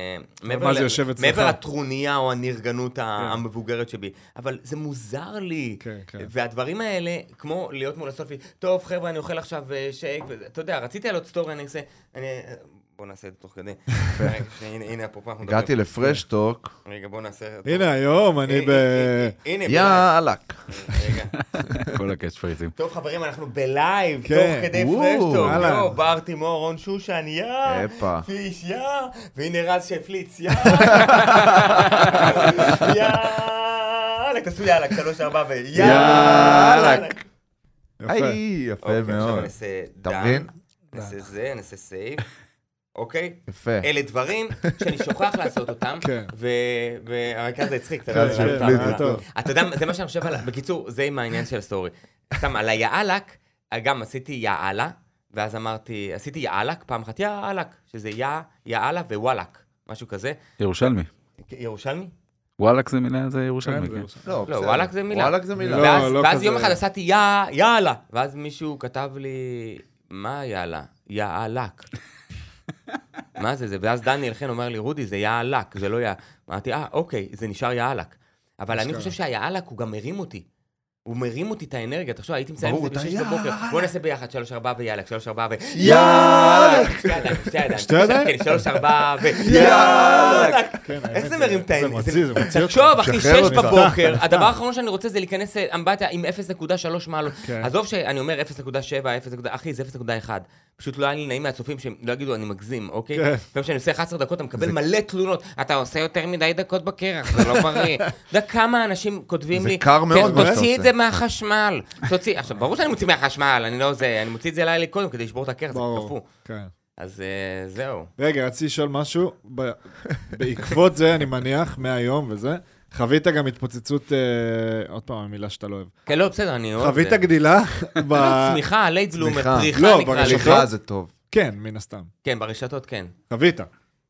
מה זה ל- יושב אצלך? מעבר לטרוניה או הנרגנות ה- המבוגרת שבי, אבל זה מוזר לי. כן, כן. והדברים האלה, כמו להיות מול הסלפי, טוב, חבר'ה, אני אוכל עכשיו אה, שייק, וזה- אתה יודע, רציתי לעלות סטורי, אני אעשה... אני- בוא נעשה את זה תוך כדי. הנה, הנה, אפרופו, אנחנו הגעתי מדברים. לפרשטוק, רגע, בוא נעשה... הנה, היום אני הנה, ב... הנה. רגע. כל ה catchphrase־ים. טוב, חברים, אנחנו ב live, כן. תוך כדי פרשטוק. יואו, בר תימור, רון שושן, יא! הפה. פיש, יא! והנה רז שהפליץ, יא! יאללה, תעשו יאללה, שלוש, ארבע ו... יאללה. יפה. היי, יפה אוקיי, עכשיו מאוד. נעשה אתה דן, מבין? נעשה זה, נעשה סייב. אוקיי? יפה. אלה דברים שאני שוכח לעשות אותם, כן. והמרכז זה הצחיק, אתה רז יודע, אתה- זה טוב. אתה יודע, זה מה שאני חושב עליו, בקיצור, זה עם העניין של הסטורי. סתם, על היאלק, גם עשיתי יאללה, ואז אמרתי, עשיתי יאלק, פעם אחת יאלק, שזה יאללה ווואלק, משהו כזה. ירושלמי. ירושלמי? וואלאק זה מילה, זה ירושלמי, כן, כן. לא, לא. וואלק זה מילה. וואלק זה מילה. לא, ואז, לא ואז כזה- יום אחד עשיתי יא, יאללה, ואז מישהו כתב לי, מה יאללה? יאלק. מה זה זה? ואז דניאל חן אומר לי, רודי, זה יאלק, זה לא יא... אמרתי, אה, אוקיי, זה נשאר יאלק. אבל אני. חושב שהיאלק הוא גם מרים אותי. הוא מרים אותי את האנרגיה, תחשוב, הייתי מסיים את זה אתה בשש בבוקר. בוא נעשה ביחד, שלוש, ארבע שלוש, ארבע ו... יאלק! שתי ידיים, שתי ידיים. שתי ידיים? כן, שלוש, ארבע ו... יאלק! כן, איך זה מרים את העניין? זה מוציא, זה מוציא. תחשוב, אחי, שחרר שש אותך. בבוקר, נפתח, הדבר. האחרון שאני רוצה זה להיכנס אמבטיה עם 0.3 מעלות. כן. עזוב שאני אומר 0.7, 0. אחי, זה 0.1. פשוט לא היה לי נעים מהצופים שהם לא יגידו, אני מגזים, אוקיי? כן. לפעמים כשאני עושה 11 דקות, אתה מקבל מלא תלונות. אתה עושה יותר מדי דקות בקרח, זה לא בריא. אתה יודע כמה אנשים כותבים זה לי, קר מאוד "כן, מה תוציא את עושה." זה מהחשמל. תוציא, עכשיו, ברור שאני מוציא מהחשמל, אני לא זה, אני מוציא את זה לילה קודם כדי לשבור את הקרח, זה. קפוא. כן. אז אה, זהו. רגע, רציתי לשאול משהו. בעקבות זה, אני מניח, מהיום וזה, חווית גם התפוצצות, אה, עוד פעם, המילה שאתה לא אוהב. כן, לא, בסדר, אני אוהב. חווית גדילה ב... צמיחה, late bloomer, צמיחה. פריחה לא, נקרא ברשתות. לזה. סליחה, זה טוב. כן, מן הסתם. כן, ברשתות כן. חווית.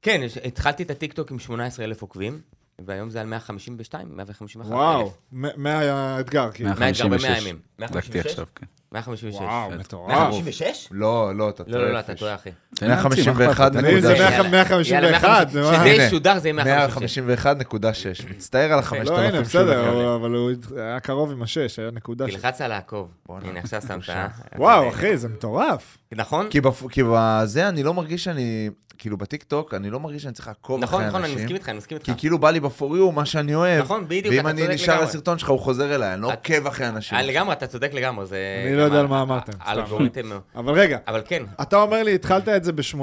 כן, התחלתי את הטיקטוק עם 18,000 עוקבים, והיום זה על 152, 151 וואו, אלף. מ- מהאתגר, כאילו. מאה- מהאתגר 156. במאה ימים. בדקתי 156? עכשיו, כן. 156. וואו. מטורף. 156? לא, לא, אתה טועה. לא, לא, לא, אתה. טועה, אחי. תן להמציא, מה 151 אכפת לך? ואם זה נקודה. 100 151, זה מה? שזה הנה. ישודר, זה יהיה 156. 151.6. מצטער על ה-5,000 לא, הנה, בסדר, אבל הוא היה קרוב עם השש, היה נקודה. לחצת לעקוב. בואנה, הנה, עכשיו שמת. אה? וואו, אחי, זה מטורף. נכון? כי בזה אני לא מרגיש שאני, כאילו בטיקטוק, אני לא מרגיש שאני צריך לעקוב נכון, אחרי נכון, אני אנשים. מסכים איתך, אני מסכים איתך. כי כאילו בא לי בפוריו מה שאני אוהב. נכון, בדיוק, ואם אתה אני צודק נשאר לגמרי. לסרטון שלך, הוא חוזר אליי, אני לא את- עוקב אחרי אנשים. אה, לגמרי, אתה צודק לגמרי, זה... אני לא יודע על מה אמרתם, סתם. האלגוריתם... אבל רגע, אבל כן, אתה אומר לי, התחלת את זה ב-18,000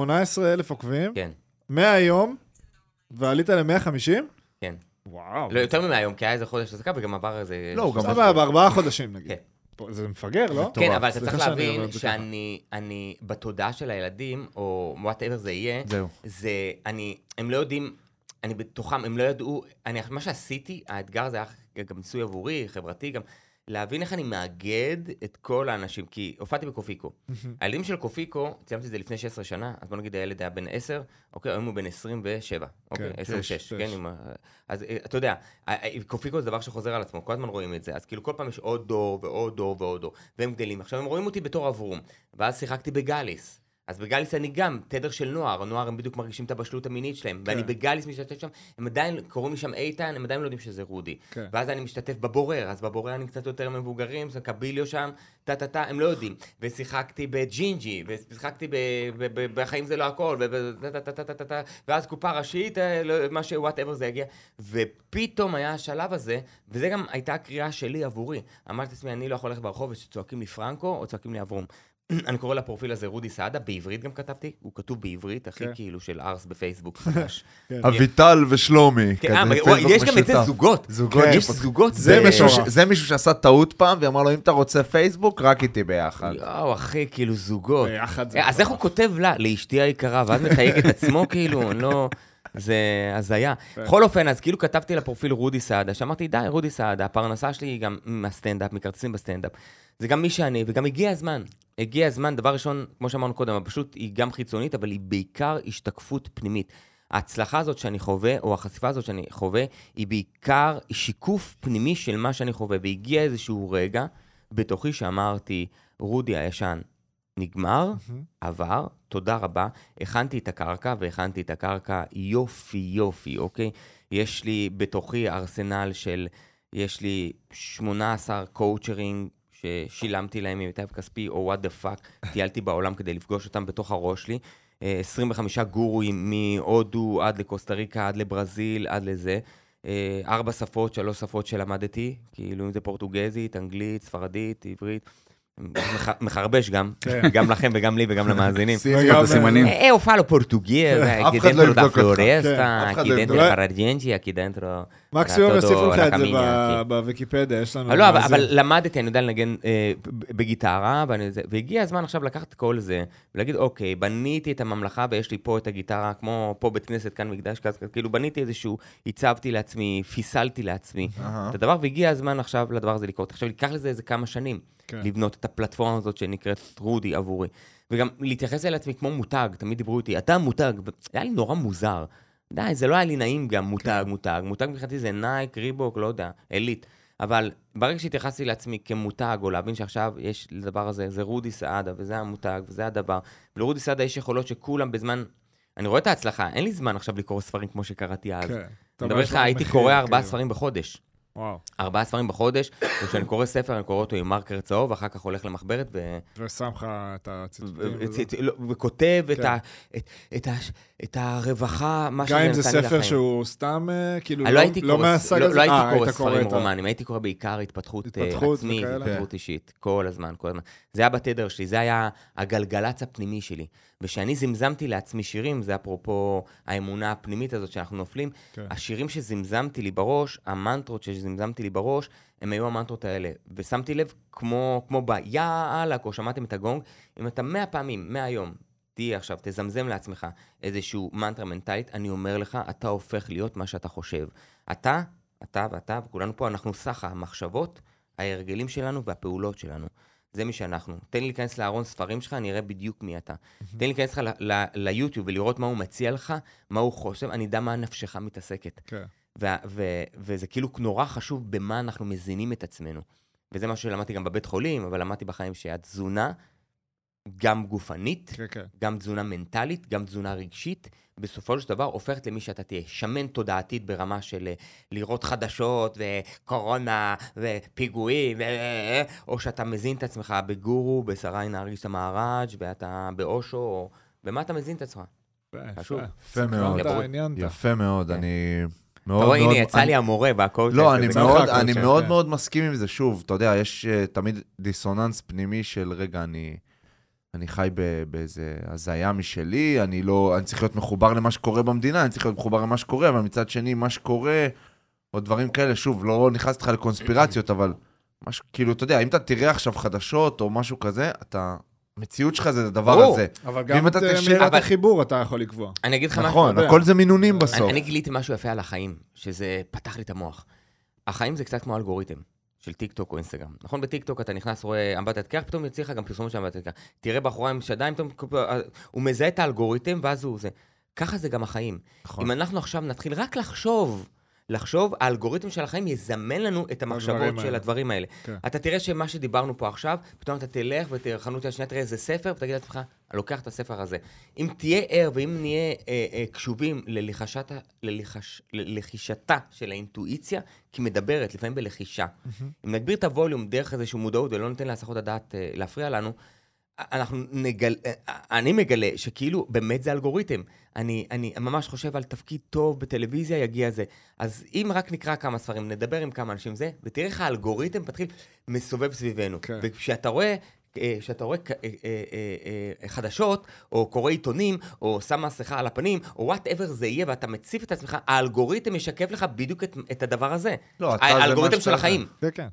עוקבים, כן, מהיום, ועלית ל-150? כן. וואו. לא, יותר ממהיום, כי היה איזה חודש עסקה וגם עבר איזה... לא, הוא גם- סבבה, ארבעה חודשים נגיד. כן. זה מפגר, לא? כן, אבל אתה צריך להבין שאני אני בתודעה של הילדים, או whatever זה יהיה, זהו. זה, אני, הם לא יודעים, אני בתוכם, הם לא ידעו, אני, מה שעשיתי, האתגר זה היה גם ניסוי עבורי, חברתי גם, להבין איך אני מאגד את כל האנשים, כי הופעתי בקופיקו. הילדים של קופיקו, סיימתי את זה לפני 16 שנה, אז בוא נגיד הילד היה בן 10, אוקיי, היום הוא בן 27, אוקיי, כן, 26, שש, כן, שש. עם אז אה, אתה יודע, קופיקו זה דבר שחוזר על עצמו, כל הזמן רואים את זה, אז כאילו כל פעם יש עוד דור ועוד דור ועוד דור, והם גדלים. עכשיו הם רואים אותי בתור אברום, ואז שיחקתי בגאליס. אז בגאליס אני גם תדר של נוער, נוער הם בדיוק מרגישים את הבשלות המינית שלהם, ואני בגאליס משתתף שם, הם עדיין, קוראים לי שם איתן, הם עדיין לא יודעים שזה רודי. כן. ואז אני משתתף בבורר, אז בבורר אני קצת יותר מבוגרים, זה קביליו שם, טה טה טה, הם לא יודעים. ושיחקתי בג'ינג'י, ושיחקתי ב- ב- ב- בחיים זה לא הכל, ו- ו- טה טה טה טה טה טה, ואז קופה ראשית, אה, לא- מה ש... whatever זה יגיע. ופתאום היה השלב הזה, וזה גם הייתה הקריאה שלי עבורי. אמרתי לעצמי, אני לא יכול ללכת ברחוב ושצועקים לי פרנקו, או צועקים לי אברום. אני קורא לפרופיל הזה רודי סעדה, בעברית גם כתבתי, הוא כתוב בעברית, הכי כן. כאילו של ארס בפייסבוק חדש. אביטל ושלומי. כן, כזה אה, אבל פייסבוק וואי, יש גם את זה. זוגות. זוגות יש שפותחים. זוגות. זה ב- מישהו ש- מטורף. זה מישהו שעשה טעות פעם, ואמר לו, אם אתה רוצה פייסבוק, רק איתי ביחד. יואו, אחי, כאילו זוגות. ביחד זה אה, אז איך הוא. כותב לה, לאשתי היקרה, ואז מתייג את עצמו, כאילו, אני לא... זה הזיה. כן. בכל אופן, אז כאילו כתבתי לפרופיל רודי סעדה, שאמרתי, די, רודי סעדה, הפרנסה שלי היא גם מהסטנדאפ, מכרטיסים בסטנדאפ. זה גם מי שאני, וגם הגיע הזמן. הגיע הזמן, דבר ראשון, כמו שאמרנו קודם, הפשוט היא גם חיצונית, אבל היא בעיקר השתקפות פנימית. ההצלחה הזאת שאני חווה, או החשיפה הזאת שאני חווה, היא בעיקר שיקוף פנימי של מה שאני חווה. והגיע איזשהו רגע בתוכי שאמרתי, רודי הישן נגמר, מהמם. עבר, תודה רבה. הכנתי את הקרקע, והכנתי את הקרקע יופי יופי, אוקיי? יש לי בתוכי ארסנל של, יש לי 18 קואוצ'רים ששילמתי להם ממיטב כספי, או what the fuck, טיילתי בעולם כדי לפגוש אותם בתוך הראש שלי. אה, 25 גורואים מהודו עד לקוסטה ריקה, עד לברזיל, עד לזה. אה, ארבע שפות, שלוש שפות שלמדתי, כאילו אם זה פורטוגזית, אנגלית, ספרדית, עברית. מח- מחרבש גם, כן. גם לכם וגם לי וגם למאזינים. Eh, io falo אחד לא dentro da floresta, לא dentro da dentro... מקסימום יוסיפו לך את זה. בוויקיפדיה, יש לנו... לא, אבל, למדתי, אני יודע לנגן אה, ב- בגיטרה, והגיע הזמן עכשיו לקחת כל זה, ולהגיד, אוקיי, בניתי את הממלכה ויש לי פה את הגיטרה, כמו פה בית כנסת, כאן מקדש, כאילו בניתי איזשהו, הצבתי לעצמי, פיסלתי לעצמי. את הדבר, והגיע הזמן עכשיו לדבר הזה לקרות. עכשיו, ייקח לזה איזה כמה שנים, כן. לבנות את הפלטפורמה הזאת שנקראת רודי עבורי. וגם להתייחס אל עצמי כמו מותג, תמיד דיברו איתי, אתה מותג, היה לי נורא מוזר. די, זה לא היה לי נעים גם, מותג, מותג. מותג מבחינתי זה נייק, ריבוק, לא יודע, עילית. אבל ברגע שהתייחסתי לעצמי כמותג, או להבין שעכשיו יש לדבר הזה, זה רודי סעדה, וזה המותג, וזה הדבר. ולרודי סעדה יש יכולות שכולם בזמן... אני רואה את ההצלחה, אין לי זמן עכשיו לקרוא ספרים כמו שקראתי אז. כן. אני מדבר איתך, הייתי קורא ארבעה כאילו. ספרים בחודש. וואו. ארבעה ספרים בחודש, וכשאני קורא ספר, אני קורא אותו עם מרקר צהוב, ואחר כך הולך למחברת, ו... ושם לך את הציטוטים. לא, וכותב את כן. את- הרווחה, מה שזה גם נתן אם לי זה לחיים. ספר שהוא סתם, אה, כאילו, לא לא מהסג לא, הזה? לא הייתי אה, קורא ספרים רומנים, הייתי קורא בעיקר התפתחות, אה, עצמית? התפתחות אישית, כל הזמן, כל הזמן. זה היה בתדר שלי, זה היה הגלגלצ הפנימי שלי. וכשאני זמזמתי לעצמי שירים, זה אפרופו האמונה הפנימית הזאת שאנחנו נופלים, כן. השירים שזמזמתי לי בראש, המנטרות שזמזמתי לי בראש, הם היו המנטרות האלה. ושמתי לב, כמו, כמו ביאללה, או שמעתם את הגונג, אם אתה מאה פעמים, מהיום, תהיה עכשיו, תזמזם לעצמך איזשהו מנטרה מנטלית, אני אומר לך, אתה הופך להיות מה שאתה חושב. אתה, אתה ואתה, וכולנו פה, אנחנו סך המחשבות, ההרגלים שלנו והפעולות שלנו. זה מי שאנחנו. תן לי להיכנס לארון ספרים שלך, אני אראה בדיוק מי אתה. תן לי להיכנס לך ליוטיוב ולראות מה הוא מציע לך, מה הוא חושב, אני אדע מה נפשך מתעסקת. כן. וזה כאילו נורא חשוב במה אנחנו מזינים את עצמנו. וזה מה שלמדתי גם בבית חולים, אבל למדתי בחיים שהתזונה, גם גופנית, כן, כן. גם תזונה מנטלית, גם תזונה רגשית, בסופו של דבר הופכת למי שאתה תהיה. שמן תודעתית ברמה של אה, לראות חדשות וקורונה ופיגועים, ו- או שאתה מזין את עצמך בגורו, בשרי נהריש המהראג' ואתה באושו, או... במה אתה מזין את עצמך? יפה, חשוב. יפה מאוד. יפה מאוד, כן. אני אתה מאוד רואה, מאוד... הנה, יצא אני- לי המורה והקואוצ'ר. לא, אני מאוד, אני כן. מאוד מאוד מסכים עם זה. שוב, אתה יודע, יש אה, תמיד דיסוננס פנימי של, רגע, אני... אני חי באיזה הזיה משלי, אני לא, אני צריך להיות מחובר למה שקורה במדינה, אני צריך להיות מחובר למה שקורה, אבל מצד שני, מה שקורה, או דברים כאלה, שוב, לא נכנס איתך לקונספירציות, אבל מש, כאילו, אתה יודע, אם אתה תראה עכשיו חדשות או משהו כזה, אתה, המציאות שלך זה הדבר ברור. הזה. אבל גם את אתה אה, מידת אבל- החיבור אתה יכול לקבוע. אני אגיד לך משהו. נכון. הכל זה מינונים אני- בסוף. אני גיליתי משהו יפה על החיים, שזה פתח לי את המוח. החיים זה קצת כמו אלגוריתם של טיק טוק או אינסטגרם. נכון, בטיק טוק אתה נכנס, רואה אמבטת קרח, פתאום יוצא לך גם פרסומת של אמבטת קרח. תראה בחורה עם שדיים, פתאום הוא מזהה את האלגוריתם, ואז הוא זה. ככה זה גם החיים. נכון. אם אנחנו עכשיו נתחיל רק לחשוב, לחשוב, האלגוריתם של החיים יזמן לנו את המחשבות של האלה. הדברים האלה. כן. אתה תראה שמה שדיברנו פה עכשיו, פתאום אתה תלך ותחנות יד שנייה, תראה איזה ספר, ותגיד לעצמך, אני לוקח את הספר הזה. אם תהיה ער ואם נהיה אה, אה, קשובים ללחישת, ללחש, ללחישתה של האינטואיציה, כי מדברת, לפעמים בלחישה. אם נגביר את הווליום דרך איזושהי מודעות ולא ניתן להסחות הדעת אה, להפריע לנו, אנחנו נגל... אה, אני מגלה שכאילו, באמת זה אלגוריתם. אני, אני ממש חושב על תפקיד טוב בטלוויזיה, יגיע זה. אז אם רק נקרא כמה ספרים, נדבר עם כמה אנשים זה, ותראה איך האלגוריתם מתחיל מסובב סביבנו. כן. וכשאתה רואה אה, שאתה רואה אה, אה, חדשות, או קורא עיתונים, או שם מסכה על הפנים, או whatever זה יהיה, ואתה מציף את עצמך, האלגוריתם ישקף לך בדיוק את, את הדבר הזה. לא, אתה האלגוריתם של החיים. כן, כן.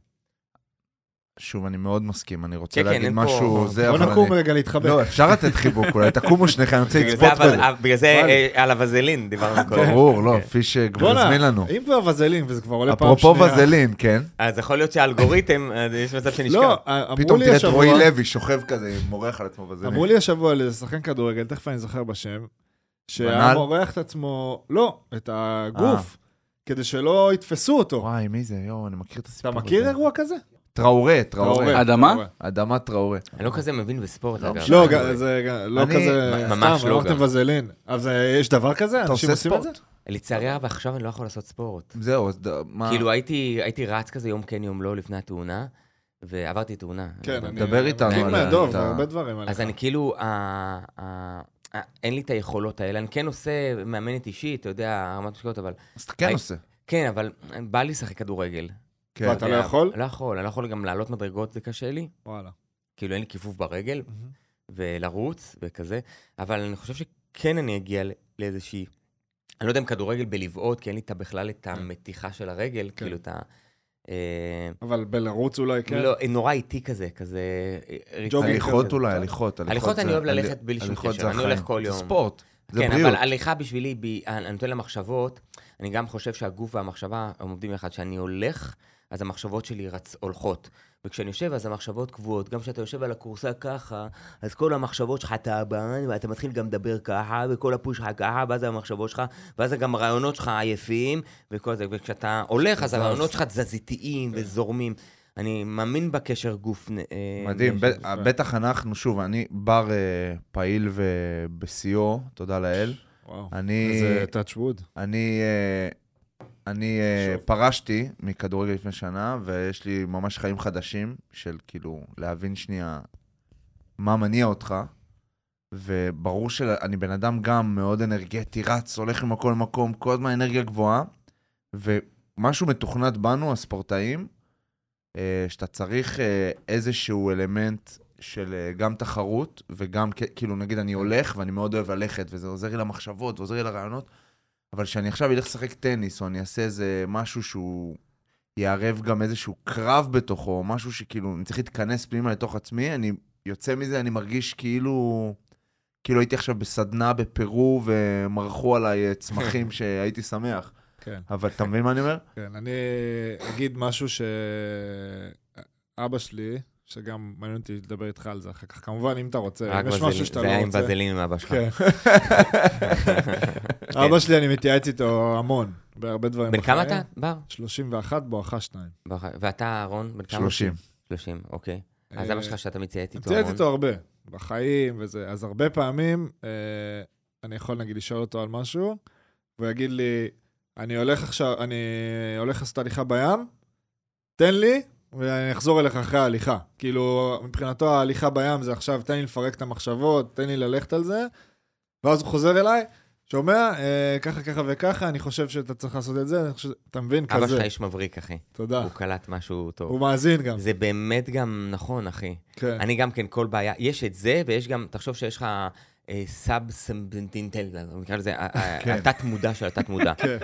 שוב, אני מאוד מסכים, אני רוצה כן, כן, להגיד אין פה- משהו, זה, בוא אבל נקום אני... רגע להתחבק. לא, אפשר לתת חיבוק אולי, תקומו שניכם, אני רוצה לצפות זה, אבל- קודם. אבל- בגלל זה. אה, על הווזלין דיברנו קודם. ברור, לא, כן. פיש כבר בואנה, הזמין לנו. אם כבר וזלין, וזה כבר עולה פעם אפרופו שנייה. וזלין, כן? אז יכול להיות שהאלגוריתם, אז יש מצב שנשכח. לא, אמרו פתאום לי תראה את רועי לוי שוכב כזה, מורח על עצמו וזלין. אמרו לי השבוע על איזה שחקן כדורגל, תכף אני זוכר בשם, שהיה? מורח את עצמו, לא, את הגוף, כדי שלא יתפסו אותו. וואי, מי זה? יואו, אני מכיר את אתה הסיפור הזה. מכיר אירוע כזה? טראורה, טראורה. אדמה? אדמה טראורה. אני לא כזה מבין בספורט, לא אגב. לא, ג- זה לא כזה, ממש סתם, לא אמרתם. וזלין. אז אה, יש דבר כזה? אתה עושה? ספורט? לצערי הרב, עכשיו אני לא יכול לעשות ספורט. זהו, אז מה... כאילו הייתי רץ כזה יום כן, יום לא, לפני התאונה, ועברתי תאונה. כן, אני... דבר איתנו על ה- הרבה דברים עליך. אז אני כאילו, אין לי את היכולות האלה. אני כן עושה מאמנת אישית, אתה יודע, רמת משקעות, אבל... אז אתה כן עושה. כן, אבל בא לי לשחק כדורגל. כן. ואתה לא יכול? לא יכול, אני לא יכול גם לעלות מדרגות, זה קשה לי. וואלה. כאילו, אין לי כיפוף ברגל, ולרוץ, וכזה. אבל אני חושב שכן אני אגיע ל- לאיזושהי... אני לא יודע אם כדורגל בלבעוט, כי אין לי את- בכלל את המתיחה של הרגל, כן. כאילו את ה... אה, אבל בלרוץ אולי כן? לא, נורא איטי כזה, כזה... אה, הליכות. אולי, הליכות. הליכות אני זה- אוהב ללכת בלי שום קשר, זה אני הולך. כל זה יום. ספורט, זה כן, בריאות. אבל הליכה בשבילי, אני נותן לה מחשבות, אני גם חושב שהגוף והמחשבה הם עובדים יחד. כשאני הולך, אז המחשבות שלי רצ... הולכות. וכשאני יושב, אז המחשבות קבועות. גם כשאתה יושב על הכורסה ככה, אז כל המחשבות שלך טעבן, ואתה מתחיל גם לדבר ככה, וכל הפוש שלך ככה, ואז המחשבות שלך, ואז גם הרעיונות שלך עייפים, וכל זה. וכשאתה הולך, אז. הרעיונות שלך תזזיתיים וזורמים. אני מאמין בקשר גוף... אה, מדהים. ב- בטח אנחנו, שוב, אני בר אה, פעיל ובשיאו, תודה לאל. וואו. אני... איזה touch wood. אני, אה, אני שוב. פרשתי מכדורגל לפני שנה, ויש לי ממש חיים חדשים של כאילו להבין שנייה מה מניע אותך. וברור שאני בן אדם גם מאוד אנרגטי, רץ, הולך ממקום למקום, כל הזמן אנרגיה גבוהה. ומשהו מתוכנת בנו, הספורטאים, אה, שאתה צריך אה, איזשהו אלמנט של גם תחרות, וגם כאילו, נגיד, אני הולך, ואני מאוד אוהב ללכת, וזה עוזר לי למחשבות, ועוזר לי לרעיונות, אבל כשאני עכשיו אלך לשחק טניס, או אני אעשה איזה משהו שהוא יערב גם איזשהו קרב בתוכו, או משהו שכאילו, אני צריך להתכנס פנימה לתוך עצמי, אני יוצא מזה, אני מרגיש כאילו... כאילו הייתי עכשיו בסדנה בפרו ומרחו עליי אה, צמחים שהייתי שמח. כן. אבל אתה מבין מה אני אומר? כן, אני אגיד משהו שאבא שלי, שגם מעניין אותי לדבר איתך על זה אחר כך, כמובן, אם אתה רוצה, אם יש משהו שאתה זה לא היה עם רוצה. וזלין עם אבא שלך. כן. אבא שלי, אני מתייעץ איתו המון, בהרבה דברים בן כמה. אתה, בר? 31 בואכה 2. בח- ואתה, אהרון, בן כמה? 30. 30, אוקיי. אז אבא שלך שאתה מתייעץ איתו מתייעץ המון. איתו הרבה, בחיים וזה. אז הרבה פעמים אה, אני יכול נגיד לשאול אותו על משהו, והוא יגיד לי, אני הולך עכשיו, אני הולך לעשות הליכה בים, תן לי, ואני אחזור אליך אחרי ההליכה. כאילו, מבחינתו ההליכה בים זה עכשיו, תן לי לפרק את המחשבות, תן לי ללכת על זה, ואז הוא חוזר אליי, שומע, אה, ככה, ככה וככה, אני חושב שאתה צריך לעשות את זה, אני חושב, אתה מבין? אבא כזה. שלך איש מבריק, אחי. תודה. הוא קלט משהו טוב. הוא מאזין גם. זה באמת גם נכון, אחי. כן. אני גם כן, כל בעיה, יש את זה, ויש גם, תחשוב שיש לך סאב סמבנטינטל, נקרא לזה, ה- ה- כן. התת-מודע של התת-מודע. כן.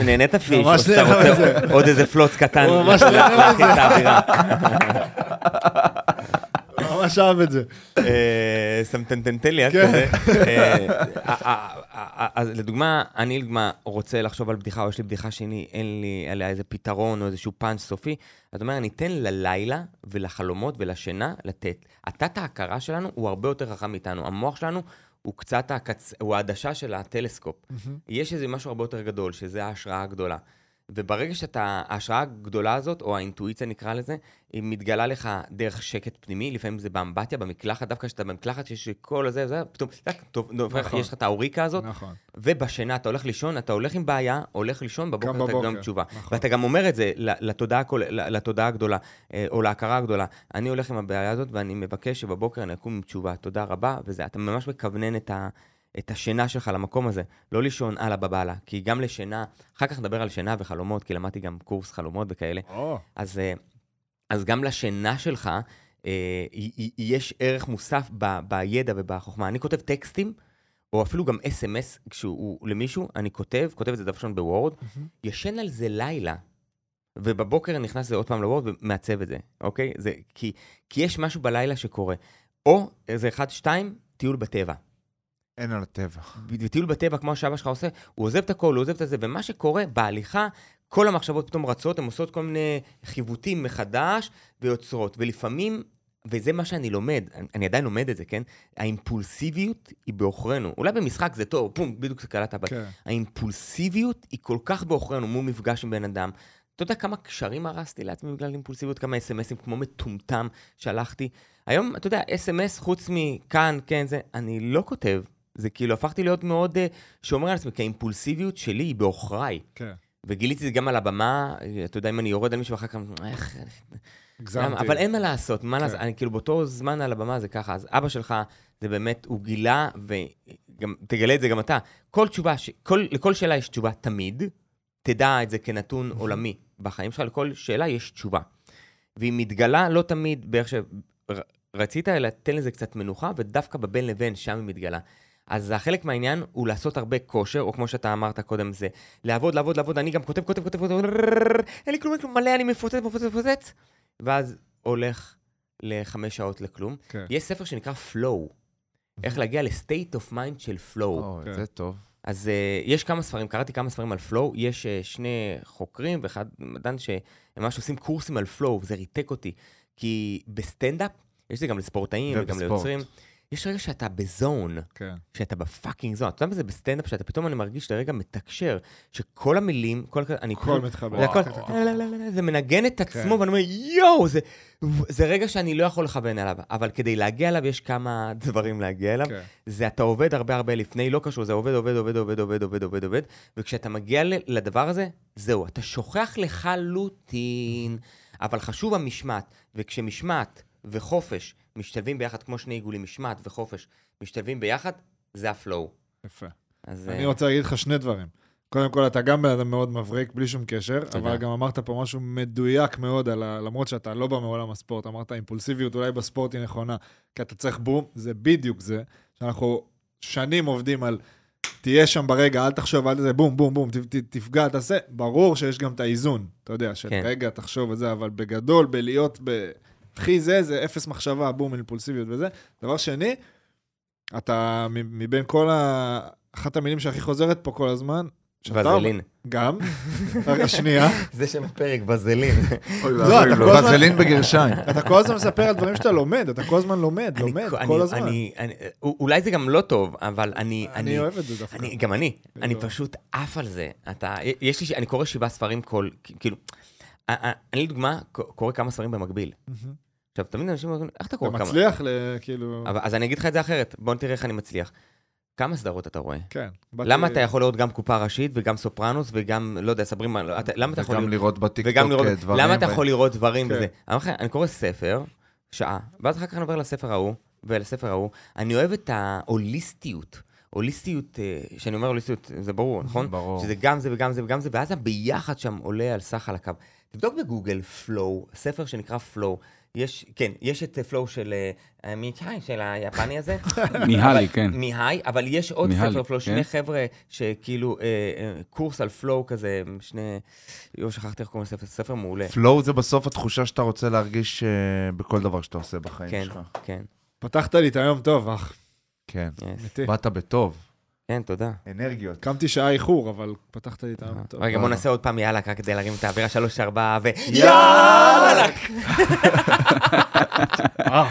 ונהנית פיש, או שאתה רוצה. עוד איזה פלוץ קטן, להכין את האווירה. אהב את זה. אה, סמטנטנטליאס כן. כזה. אה, אה, אז לדוגמה, אני לדוגמה רוצה לחשוב על בדיחה, או יש לי בדיחה שלי, אין לי עליה איזה פתרון או איזשהו פאנץ' סופי, אז אומר, אני אתן ללילה ולחלומות ולשינה לתת. התת ההכרה שלנו הוא הרבה יותר חכם מאיתנו. המוח שלנו הוא קצת הקצ... הוא העדשה של הטלסקופ. יש איזה משהו הרבה יותר גדול, שזה ההשראה הגדולה. וברגע שאתה, ההשראה הגדולה הזאת, או האינטואיציה נקרא לזה, היא מתגלה לך דרך שקט פנימי, לפעמים זה באמבטיה, במקלחת, דווקא כשאתה במקלחת, שיש כל הזה, זה, פתאום, טק, טוב, נכון. יש לך את האוריקה הזאת, נכון. ובשינה אתה הולך לישון, אתה הולך עם בעיה, הולך לישון, בבוקר אתה בבוקר, גם תשובה. נכון. ואתה גם אומר את זה לתודעה, לתודעה הגדולה, אה, או להכרה הגדולה. אני הולך עם הבעיה הזאת, ואני מבקש שבבוקר אני אקום עם תשובה. תודה רבה, וזה, אתה ממש מכוונן את ה... את השינה שלך למקום הזה, לא לישון אללה בבאללה, כי גם לשינה, אחר כך נדבר על שינה וחלומות, כי למדתי גם קורס חלומות וכאלה, או, אז uh, אז גם לשינה שלך אה, יש ערך מוסף ב, בידע ובחוכמה. אני כותב טקסטים, או אפילו גם אס.אם.אס כשהוא למישהו, אני כותב, כותב את זה דבר ראשון בוורד, ישן על זה לילה, ובבוקר אני נכנס לזה עוד פעם לוורד ומעצב את זה, אוקיי? זה, כי, כי יש משהו בלילה שקורה. או, איזה אחד, שתיים, טיול בטבע. אין על הטבע. וטיול בטבע, כמו שאבא שלך עושה, הוא עוזב את הכל, הוא עוזב את זה, ומה שקורה בהליכה, כל המחשבות פתאום רצות, הן עושות כל מיני חיווטים מחדש ויוצרות. ולפעמים, וזה מה שאני לומד, אני, עדיין לומד את זה, כן? האימפולסיביות היא בעוכרינו. אולי במשחק זה טוב, פום, בדיוק זה קלט הבא. כן. האימפולסיביות היא כל כך בעוכרינו מול מפגש עם בן אדם. אתה יודע כמה קשרים הרסתי לעצמי בגלל אימפולסיביות, כמה אס.אם.אסים כמו מטומטם שלחתי. היום, אתה יודע, אס.אם.אס חוץ מכאן, כן, זה, אני לא כותב. זה כאילו, הפכתי להיות מאוד uh, שומר על עצמי, כי האימפולסיביות שלי היא בעוכריי. כן. וגיליתי את זה גם על הבמה, אה, אתה יודע, אם אני יורד על מישהו ואחר כך, איך, הגזמתי. אבל אין מה לעשות, מה כן. לעשות, אני כאילו באותו זמן על הבמה זה ככה, אז אבא שלך, זה באמת, הוא גילה, וגם, תגלה את זה גם אתה, כל תשובה, ש... כל, לכל שאלה יש תשובה תמיד, תדע את זה כנתון עולמי בחיים שלך, לכל שאלה יש תשובה. והיא מתגלה לא תמיד באיך שרצית, אלא תן לזה קצת מנוחה, ודווקא בבין לבין, שם היא מתגלה. אז החלק מהעניין הוא לעשות הרבה כושר, או כמו שאתה אמרת קודם, זה לעבוד, לעבוד, לעבוד, אני גם כותב, כותב, כותב, כותב, אין לי כלום, אין כלום, מלא, אני מפוצץ, מפוצץ, מפוצץ, ואז הולך לחמש שעות לכלום. כן. יש ספר שנקרא Flow, איך להגיע ל state of mind של Flow. או, כן. זה טוב. אז אה, יש כמה ספרים, קראתי כמה ספרים על Flow, יש אה, שני חוקרים ואחד מדען שהם ממש עושים קורסים על Flow, וזה ריתק אותי. כי בסטנדאפ, יש את זה גם לספורטאים וגם ובספורט. ליוצרים, יש רגע שאתה ב zone, כן. שאתה ב fucking zone. אתה יודע מה זה בסטנדאפ, שאתה פתאום אני מרגיש לרגע מתקשר, שכל המילים, כל... אני הכל פשוט- מתחבר. הכל, זה מנגן את עצמו, כן. ואני אומר, יואו, זה, זה רגע שאני לא יכול לכוון אליו, אבל כדי להגיע אליו, יש כמה דברים להגיע אליו. כן. זה אתה עובד הרבה הרבה לפני, לא קשור, זה עובד, עובד, עובד, עובד, עובד, עובד, עובד, עובד, וכשאתה מגיע לדבר הזה, זהו, אתה שוכח לחלוטין. אבל חשוב המשמעת, וכשמשמעת וחופש משתלבים ביחד, כמו שני עיגולים, משמעת וחופש משתלבים ביחד, זה הפלואו. יפה. אז... אני אה, רוצה להגיד לך שני דברים. קודם כל, אתה גם בן אדם מאוד מבריק, בלי שום קשר, תודה. אבל גם אמרת פה משהו מדויק מאוד, על ה... למרות שאתה לא בא מעולם הספורט, אמרת אימפולסיביות אולי בספורט היא נכונה, כי אתה צריך בום, זה בדיוק זה, שאנחנו שנים עובדים על תהיה שם ברגע, אל תחשוב, אל תזה, בום, בום, בום, ת, ת, תפגע, תעשה. ברור שיש גם את האיזון, אתה יודע, של כן. רגע, תחשוב וזה, אבל בגדול, בלהיות ב... הכי זה, זה אפס מחשבה, בום, אימפולסיביות וזה. דבר שני, אתה מ- מבין כל ה... אחת המילים שהכי חוזרת פה כל הזמן, שאתה- וזלין. גם. רק השנייה. זה שם הפרק, וזלין. לא, אתה כל הזמן- וזלין בגרשיים. אתה כל הזמן מספר על דברים שאתה לומד, אתה כל הזמן לומד, אני- לומד, אני- כל הזמן. אני- אני- אולי זה גם לא טוב, אבל אני... אני אוהב את זה דווקא. אני, גם אני, אני לא. פשוט עף על זה. אתה, יש לי, אני קורא שבעה ספרים כל, כאילו, א- א- אני לדוגמה קורא כמה ספרים במקביל. עכשיו, תמיד אנשים אומרים, איך אתה אתה קורא כמה? מצליח, ל- כאילו... אבל, אז אני אגיד לך את זה אחרת, בוא נראה איך אני מצליח. כמה סדרות אתה רואה? כן. באתי- למה אתה יכול לראות גם קופה ראשית וגם סופרנוס וגם, לא יודע, סברים, מה- אתה- למה אתה יכול וגם לראות... בטיקטוק וגם לראות, אה, דברים. למה אתה יכול לראות דברים כן. וזה? אני אומר לך, אני קורא ספר, שעה, ואז אחר כך אני עובר לספר ההוא, ולספר ההוא. אני אוהב את ההוליסטיות. הוליסטיות, אה, כשאני אומר הוליסטיות, זה ברור, נכון? ברור. שזה גם זה וגם זה וגם זה, ואז הביחד שם עולה על סך חלקיו. תבדוק בגוגל Flow, ספר שנקרא Flow. יש, כן, יש את Flow של אה, מיצ'אי, של היפני הזה. מיהלי, כן. מהי, אבל יש עוד מיהלי, ספר Flow, כן. שני חבר'ה שכאילו, אה, אה, קורס על Flow כזה, שני, יואו, שכחתי איך קוראים לספר, ספר מעולה. פלואו זה בסוף התחושה שאתה רוצה להרגיש בכל דבר שאתה עושה בחיים כן, שלך. כן, פתחת לי את היום טוב, אח. כן. באת בטוב. כן, תודה. אנרגיות. קמתי שעה איחור, אבל פתחת לי את היום טוב. רגע, בוא נעשה עוד פעם יאללה, רק כדי להרים את האווירה שלוש, ארבע, ו... יאללה! אה,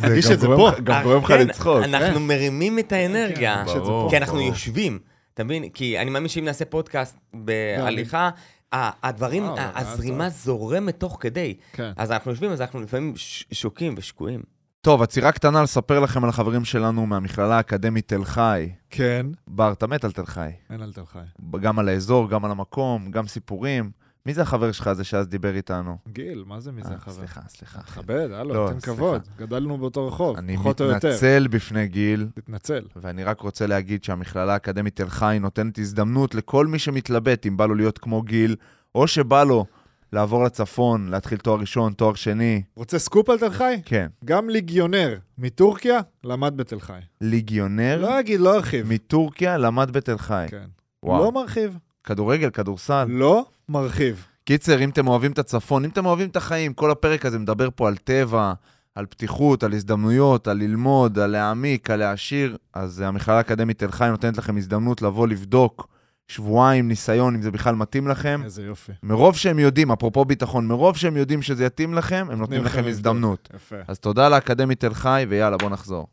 זה גם את זה גורם פה. לך- גם אה, גורם לך כן, לצחוק. אנחנו מרימים את האנרגיה. זה פה. כי אנחנו. יושבים, אתה מבין? כי אני מאמין שאם נעשה פודקאסט בהליכה, ה- הדברים, ה- הזרימה זורמת תוך כדי. כן. אז אנחנו יושבים, אז אנחנו לפעמים שוקים ושקועים. טוב, עצירה קטנה לספר לכם על החברים שלנו מהמכללה האקדמית תל חי. כן. בר, אתה מת על תל חי. אין על תל חי. גם על האזור, גם על המקום, גם סיפורים. מי זה החבר שלך הזה שאז דיבר איתנו? גיל, מה זה מי זה אה, החבר? סליחה, סליחה. תכבד, הלו, לא, תן. כבוד. גדלנו באותו רחוב, אני פחות או יותר. מתנצל בפני גיל, תתנצל. ואני רק רוצה להגיד שהמכללה האקדמית תל חי נותנת הזדמנות לכל מי שמתלבט אם בא לו להיות כמו גיל, או שבא לו לעבור לצפון, להתחיל תואר ראשון, תואר שני. רוצה סקופ על תל חי? כן. גם ליגיונר מטורקיה למד בתל חי. ליגיונר לא אגיד, לא ארחיב. מטורקיה למד בתל חי. כן. וואו. לא מרחיב. כדורגל, כדורסל. לא מרחיב. קיצר, אם אתם אוהבים את הצפון, אם אתם אוהבים את החיים, כל הפרק הזה מדבר פה על טבע, על פתיחות, על הזדמנויות, על ללמוד, על להעמיק, על להעשיר, אז אה, המכללה האקדמית תל חי נותנת לכם הזדמנות לבוא לבדוק שבועיים ניסיון, אם זה בכלל מתאים לכם. איזה יופי. מרוב שהם יודעים, אפרופו ביטחון, מרוב שהם יודעים שזה יתאים לכם, הם נותנים לכם. הזדמנות. יפה. אז תודה לאקדמית תל חי, ויאללה, בוא נחזור.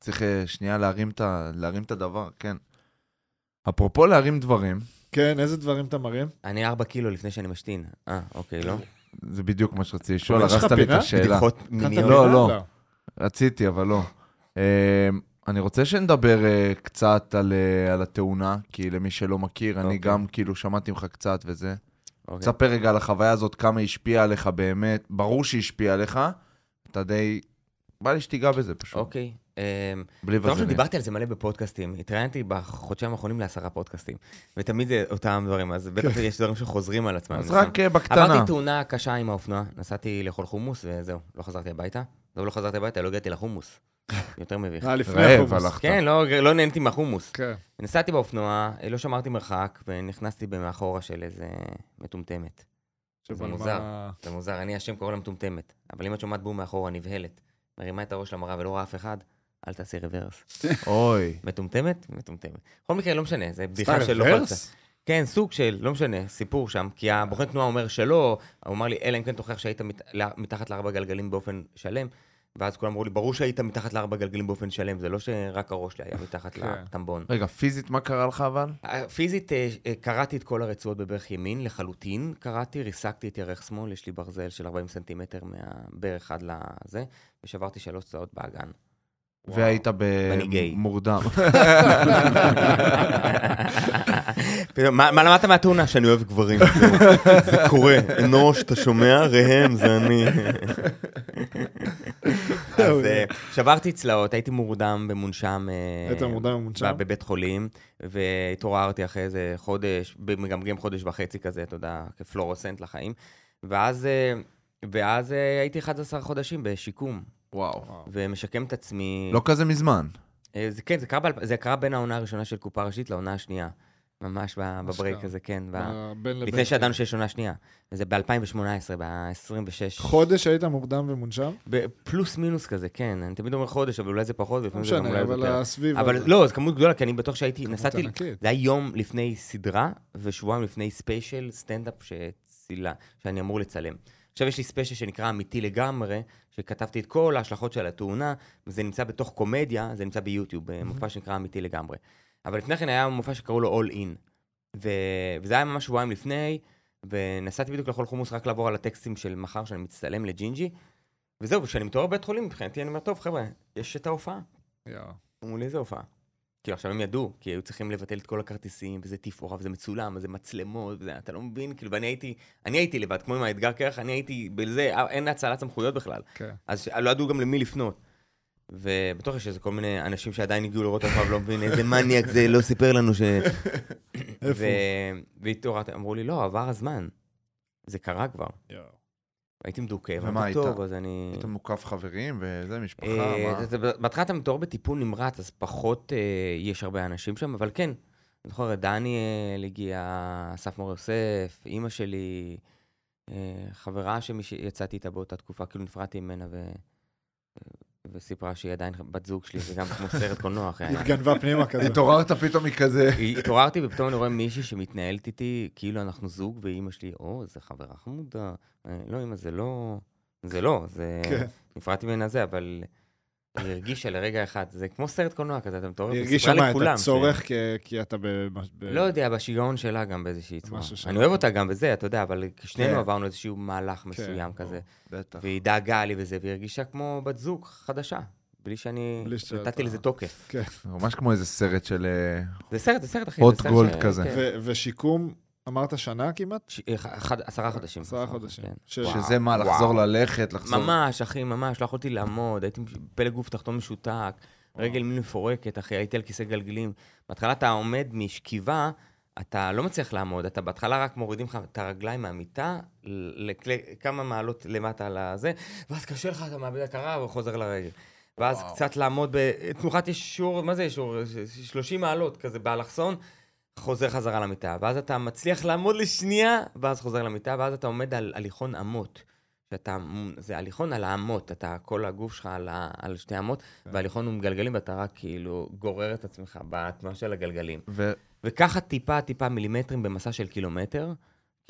צריך אה, שנייה להרים את, להרים את הדבר, כן. אפרופו להרים דברים, כן, איזה דברים אתה מרים? אני ארבע קילו לפני שאני משתין. אה, אוקיי, לא? זה בדיוק מה שרציתי לשאול, הרסת לי את פינה? השאלה. בדיחות מיניות. לא, פינה? לא. רציתי, אבל לא. אני רוצה שנדבר אה, קצת על, אה, על התאונה, כי למי שלא מכיר, אני אוקיי. גם כאילו שמעתי ממך קצת וזה. אוקיי. תספר רגע על החוויה הזאת, כמה השפיעה עליך באמת. ברור שהיא השפיעה עליך, אתה די... בא לי שתיגע בזה פשוט, אוקיי. אמ, בלי חושב וזרים. שדיברתי על זה מלא בפודקאסטים. התראיינתי בחודשיים האחרונים לעשרה פודקאסטים. ותמיד זה אותם דברים, אז בטח יש דברים שחוזרים על עצמם. אז רק אה, בקטנה. עברתי תאונה קשה עם האופנוע, נסעתי לאכול חומוס וזהו, לא חזרתי הביתה. לא חזרתי הביתה, לא הגעתי לחומוס. יותר מביך. אה, לפני החומוס. כן, לא, לא נהניתי מהחומוס. כן. נסעתי באופנוע, לא שמרתי מרחק, ונכנסתי במאחורה של איזה מטומטמת. זה מוזר. מה- זה מוזר, אני השם קורא לה מטומטמת. אבל אם את שומעת בום מאחורה נבהלת, מרימה את הראש למראה ולא רואה אף אחד, אל תעשי רוורס. אוי. מטומטמת? מטומטמת. בכל מקרה, לא משנה, זה בדיחה של לא רוורס? כן, סוג של, לא משנה, סיפור שם. כי הבוחן תנועה אומר שלא, הוא אמר לי, אלא אם כן תוכיח שהיית מת, מתחת לארבע גלגלים באופן שלם. ואז כולם אמרו לי, ברור שהיית מתחת לארבע גלגלים באופן שלם, זה לא שרק הראש שלי היה מתחת כן. לטמבון. רגע, פיזית מה קרה לך אבל? פיזית, אה, אה, קרעתי את כל הרצועות בברך ימין, לחלוטין קרעתי, ריסקתי את ירך שמאל, יש לי ברזל של 40 סנטימטר מהברך עד לזה, ושברתי שלוש צלעות באגן. והיית. במורדם. מה למדת מהתאונה? שאני אוהב גברים. זה קורה. אנוש, אתה שומע? ראם, זה אני. אז אה, שברתי צלעות, הייתי מורדם במונשם. אה, היית מורדם במונשם? ב- בבית חולים, והתעוררתי אחרי איזה חודש, מגמגם חודש וחצי כזה, אתה יודע, כפלורוסנט לחיים. ואז, ואז אה, הייתי 11 חודשים בשיקום, וואו. ומשקם את עצמי. לא כזה מזמן. אה, זה כן, זה קרה, באלפ- זה קרה בין העונה הראשונה של קופה ראשית לעונה השנייה. ממש ב- ב break. הזה, כן. ב- בין לבין. לפני שידענו שיש עונה שנייה. וזה ב-2018, ב-26. חודש היית מורדם ומונשם? פלוס מינוס כזה, כן. אני תמיד אומר חודש, אבל אולי זה פחות, לא ולפעמים זה גם משנה, אולי אבל יותר. הסביב... אבל הזה. לא, זו כמות גדולה, כי אני בטוח שהייתי, נסעתי, ענקית. זה היה יום לפני סדרה, ושבועיים לפני special סטנדאפ שצילה, שאני אמור לצלם. עכשיו יש לי special שנקרא אמיתי לגמרי, שכתבתי את כל ההשלכות של התאונה, וזה נמצא בתוך קומדיה, זה נמצא ביוטיוב, במופע שנקרא אמיתי לגמרי. אבל לפני כן היה מופע שקראו לו All In. ו... וזה היה ממש שבועיים לפני, ונסעתי בדיוק לאכול חומוס רק לעבור על הטקסטים של מחר, שאני מצטלם לג'ינג'י. וזהו, וכשאני מתעורר בבית חולים, מבחינתי אני אומר, טוב, חבר'ה, יש את ההופעה. יואו. אמרו לי, איזה הופעה? כאילו, עכשיו הם ידעו, כי היו צריכים לבטל את כל הכרטיסים, וזה תפאורה, וזה מצולם, וזה מצלמות, וזה, אתה לא מבין? כאילו, ואני הייתי, אני הייתי לבד, כמו עם האתגר קרח, אני הייתי בזה, אה, אין הצלת סמכויות בכלל. כן. אז ש- לא ידעו גם למי לפנות. ובטוח יש איזה כל מיני אנשים שעדיין הגיעו לראות אותך ולא מבין איזה מניאק זה, לא סיפר לנו ש... איפה? והתעוררתי, אמרו לי, לא, עבר הזמן. זה קרה כבר. הייתי מדוכא, ומה היית? טוב, אז אני... היית מוקף חברים וזה, משפחה, אה, מה? בהתחלה אתה מתעורר בטיפול נמרץ, אז פחות אה, יש הרבה אנשים שם, אבל כן. אני זוכר, דניאל הגיע, אסף מור יוסף, אימא שלי, אה, חברה שיצאתי איתה באותה תקופה, כאילו נפרדתי ממנה ו... וסיפרה שהיא עדיין בת זוג שלי, זה גם כמו סרט קולנוע אחרי העניין. התגנבה פנימה כזה. התעוררת פתאום מכזה. התעוררתי ופתאום אני רואה מישהי שמתנהלת איתי כאילו אנחנו זוג, ואימא שלי, או, זה חברה חמודה. אה, לא, אימא, זה לא... זה לא, זה... כן. נפרדתי ממנה זה, אבל היא הרגישה לרגע אחד. זה כמו סרט קולנוע כזה, אתה מתעורר היא הרגישה מה. את הצורך כי- כי אתה ב... ב- לא יודע, בשיגעון שלה גם באיזושהי צורה. אני אוהב אותה גם בזה, אתה יודע, אבל שנינו כן. עברנו איזשהו מהלך מסוים כזה. בטח. והיא דאגה לי וזה, והיא הרגישה כמו בת זוג חדשה. בלי שאני נתתי לזה תוקף. כן. ממש כמו איזה סרט של... אה, זה סרט, זה סרט, אחי. Gold ש- כזה. כן. ושיקום, אמרת שנה כמעט? ש- אחד- עשרה חודשים. עשרה חודשים. כן. ש- וואו, שזה מה, וואו. לחזור ללכת, לחזור... ממש, אחי, ממש, לא יכולתי לעמוד, הייתי פלג גוף תחתון משותק, רגל מין מפורקת, אחי, הייתי על כיסא גלגלים. בהתחלה אתה עומד משכיבה, אתה לא מצליח לעמוד, אתה בהתחלה רק מורידים לך את הרגליים מהמיטה, לכלי, כמה מעלות למטה על הזה, ואז קשה לך, אתה מאבד הכרה וחוזר לרגל. ואז וואו. קצת לעמוד בתנוחת אישור, מה זה אישור? 30 מעלות כזה באלכסון, חוזר חזרה למיטה. ואז אתה מצליח לעמוד לשנייה, ואז חוזר למיטה, ואז אתה עומד על הליכון אמות. שאתה, זה הליכון על האמות, אתה, כל הגוף שלך על, ה, על שתי אמות, וההליכון הוא מגלגלים, ואתה רק כאילו גורר את עצמך בתנועה של הגלגלים. ו- וככה טיפה, טיפה מילימטרים במסע של קילומטר,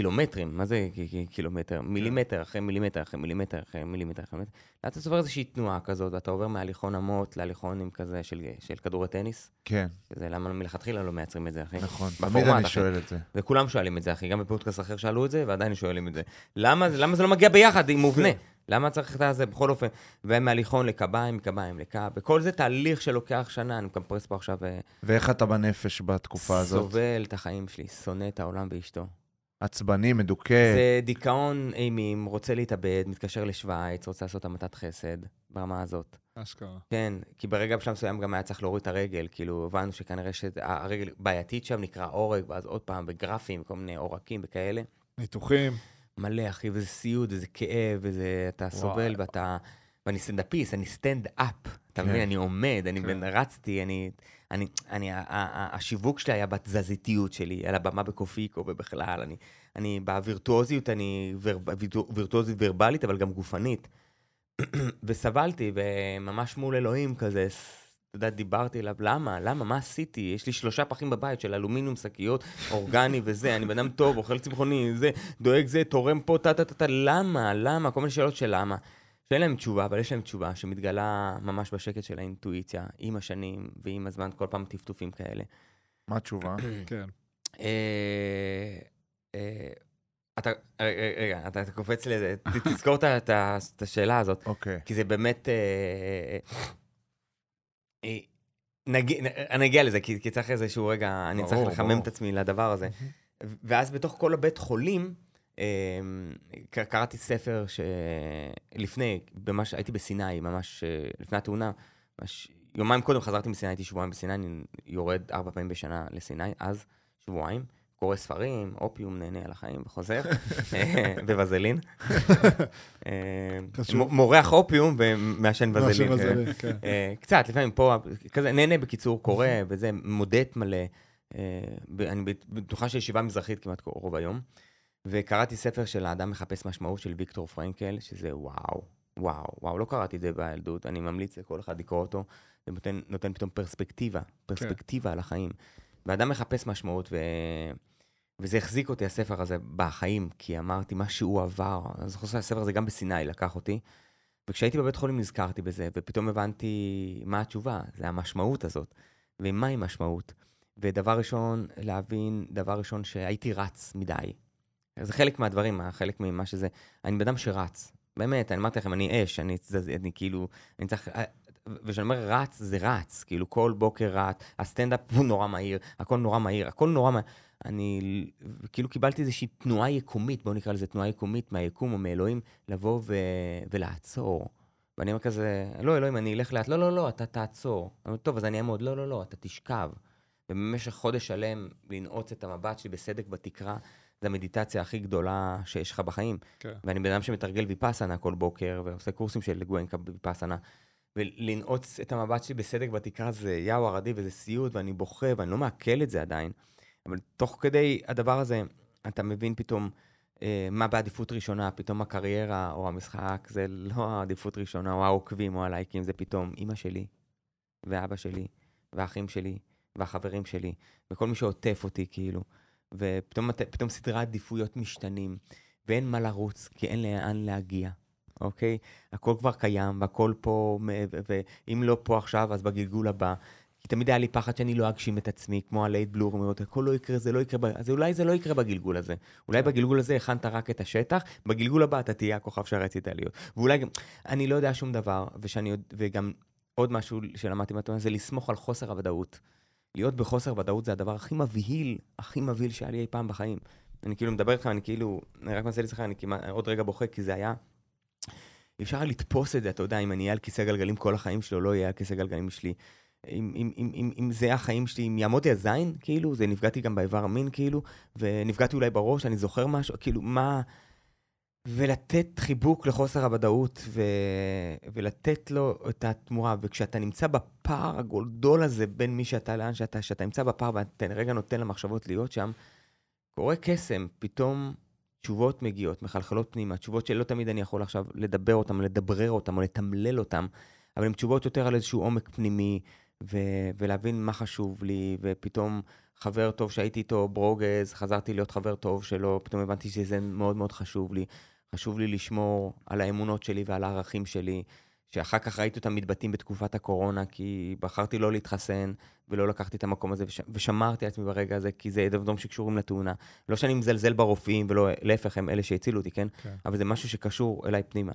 קילומטרים, מה זה קילומטר? מילימטר אחרי מילימטר אחרי מילימטר אחרי מילימטר אחרי מילימטר. לאט אתה עובר איזושהי תנועה כזאת, ואתה עובר מהליכון אמות להליכונים כזה של, של כדורי טניס. כן, זה למה מלכתחילה לא מייצרים את זה, אחי? נכון. תמיד אני אחי. שואל את זה. וכולם שואלים את זה, אחי. גם בפודקאסט אחר שאלו את זה, ועדיין שואלים את זה. למה, למה זה לא מגיע ביחד, עם מובנה? למה צריך את זה בכל אופן? ומהליכון לקביים, מקביים לקו, וכל זה תהליך שלוקח שנה, אני מקמפרס פה עכשיו, אה, ואיך אתה בנפש בתקופה הזאת? סובל את החיים שלי, שונא את העולם ואשתו. עצבני, מדוכא. זה דיכאון אימים, רוצה להתאבד, מתקשר לשוויץ, רוצה לעשות המתת חסד, ברמה הזאת. אשכרה. כן, כי ברגע בשלב מסוים גם היה צריך להוריד את הרגל, כאילו הבנו שכנראה שהרגל בעייתית שם נקרא עורק, ואז עוד פעם בגרפים, כל מיני עורקים וכאלה. ניתוחים. מלא, אחי, וזה סיוט, וזה כאב, וזה, אתה סובל, ואתה... ואני סטנדאפיסט, אני סטנד-אפ, אתה כן. מבין? אני עומד, אני כן. רצתי, אני... אני, אני, השיווק שלי היה בתזזיתיות שלי, על הבמה בקופיקו ובכלל, אני, אני בווירטואוזיות, אני וירטואוזית ורבלית, אבל גם גופנית. וסבלתי, וממש מול אלוהים כזה, אתה יודע, דיברתי אליו, למה? למה? מה עשיתי? יש לי שלושה פחים בבית של אלומיניום, שקיות, אורגני וזה, אני בן טוב, אוכל צמחוני, זה, דואג זה, תורם פה, טה-טה-טה, למה? למה? כל מיני שאלות של למה. שאין להם תשובה, אבל יש להם תשובה שמתגלה ממש בשקט של האינטואיציה, עם השנים ועם הזמן, כל פעם טפטופים כאלה. מה התשובה? כן. אה, אה, אתה, רגע, רגע, אתה אתה קופץ לזה, תזכור את את השאלה הזאת, אוקיי. כי זה באמת... אה, אה, נגיע, אני אגיע לזה, כי, כי צריך איזשהו רגע, אני צריך לחמם. את עצמי לדבר הזה. ואז בתוך כל הבית חולים, אה, קראתי ספר שלפני, ממש הייתי בסיני, ממש אה, לפני התאונה, ממש יומיים קודם חזרתי מסיני, הייתי שבועיים בסיני, אני יורד ארבע פעמים בשנה לסיני, אז שבועיים, קורא ספרים, אופיום, נהנה על החיים וחוזר, אה, בבזלין. אה, מורח אופיום ומעשן בזלין. כן. כן. קצת, לפעמים פה, כזה, נהנה בקיצור, קורא, וזה, מודט מלא. אני בטוחה של ישיבה מזרחית כמעט רוב היום. וקראתי ספר של האדם מחפש משמעות של ויקטור פרנקל, שזה וואו, וואו, וואו, לא קראתי את זה בילדות, אני ממליץ לכל אחד לקרוא אותו, זה נותן, נותן פתאום פרספקטיבה, פרספקטיבה על החיים. ואדם מחפש משמעות, ו... וזה החזיק אותי, הספר הזה, בחיים, כי אמרתי, מה שהוא עבר, אני זוכר שהספר הזה גם בסיני לקח אותי, וכשהייתי בבית חולים נזכרתי בזה, ופתאום הבנתי מה התשובה, זה המשמעות הזאת. ומהי משמעות? ודבר ראשון, להבין, דבר ראשון, שהייתי רץ מדי. זה חלק מהדברים, חלק ממה שזה. אני בן אדם שרץ. באמת, אני אמרתי לכם, אני אש, אני, אני, אני כאילו, אני צריך... וכשאני אומר רץ, זה רץ. כאילו, כל בוקר רץ, הסטנדאפ הוא נורא מהיר, הכל נורא מהיר, הכל נורא מהיר. אני כאילו קיבלתי איזושהי תנועה יקומית, בואו נקרא לזה תנועה יקומית מהיקום או מאלוהים, לבוא ו... ולעצור. ואני אומר כזה, לא, אלוהים, אני אלך לאט, לא, לא, לא, אתה תעצור. אני אומר, טוב, אז אני אעמוד, לא, לא, לא, אתה תשכב. ובמשך חודש שלם לנעוץ את המבט שלי בסדק בתקרה, זו המדיטציה הכי גדולה שיש לך בחיים. כן. ואני בן אדם שמתרגל ויפאסנה כל בוקר, ועושה קורסים של גואנקה בוויפאסנה. ולנעוץ את המבט שלי בסדק בתקרה זה יאו הרדי וזה סיוט, ואני בוכה, ואני לא מעכל את זה עדיין. אבל תוך כדי הדבר הזה, אתה מבין פתאום אה, מה בעדיפות ראשונה, פתאום הקריירה או המשחק, זה לא העדיפות ראשונה, או העוקבים או הלייקים, זה פתאום אימא שלי, ואבא שלי, והאחים שלי, והחברים שלי, וכל מי שעוטף אותי, כאילו. ופתאום סדרי עדיפויות משתנים, ואין מה לרוץ, כי אין לאן להגיע, אוקיי? הכל כבר קיים, והכל פה, ואם לא פה עכשיו, אז בגלגול הבא. כי תמיד היה לי פחד שאני לא אגשים את עצמי, כמו הלייט בלור, אומרת, הכל לא יקרה, זה לא יקרה, אז אולי זה לא יקרה בגלגול הזה. אולי בגלגול הזה הכנת רק את השטח, בגלגול הבא אתה תהיה הכוכב שרצית להיות. ואולי גם, אני לא יודע שום דבר, ושאני, וגם עוד משהו שלמדתי מהתורה, זה לסמוך על חוסר הוודאות. להיות בחוסר ודאות זה הדבר הכי מבהיל, הכי מבהיל שהיה לי אי פעם בחיים. אני כאילו מדבר איתך, אני כאילו, אני רק מנסה להיזכר, אני כמעט עוד רגע בוכה, כי זה היה... אי אפשר לתפוס את זה, אתה יודע, אם אני אהיה על כיסא גלגלים כל החיים שלי, או לא אהיה על כיסא גלגלים שלי. אם, אם, אם, אם, אם זה החיים שלי, אם יעמוד לי הזין, כאילו, זה נפגעתי גם באיבר המין, כאילו, ונפגעתי אולי בראש, אני זוכר משהו, כאילו, מה... ולתת חיבוק לחוסר הוודאות, ו... ולתת לו את התמורה. וכשאתה נמצא בפער הגדול הזה בין מי שאתה לאן שאתה, שאתה נמצא בפער ואתה רגע נותן למחשבות להיות שם, קורה קסם, פתאום תשובות מגיעות, מחלחלות פנימה, תשובות שלא תמיד אני יכול עכשיו לדבר אותן, לדברר אותן או לתמלל אותן, אבל הן תשובות יותר על איזשהו עומק פנימי, ו- ולהבין מה חשוב לי, ופתאום חבר טוב שהייתי איתו, ברוגז, חזרתי להיות חבר טוב שלו, פתאום הבנתי שזה מאוד מאוד חשוב לי. חשוב לי לשמור על האמונות שלי ועל הערכים שלי, שאחר כך ראיתי אותם מתבטאים בתקופת הקורונה, כי בחרתי לא להתחסן ולא לקחתי את המקום הזה, וש... ושמרתי על עצמי ברגע הזה, כי זה דברים שקשורים לתאונה. לא שאני מזלזל ברופאים, ולא, להפך, הם אלה שהצילו אותי, כן? כן. אבל זה משהו שקשור אליי פנימה.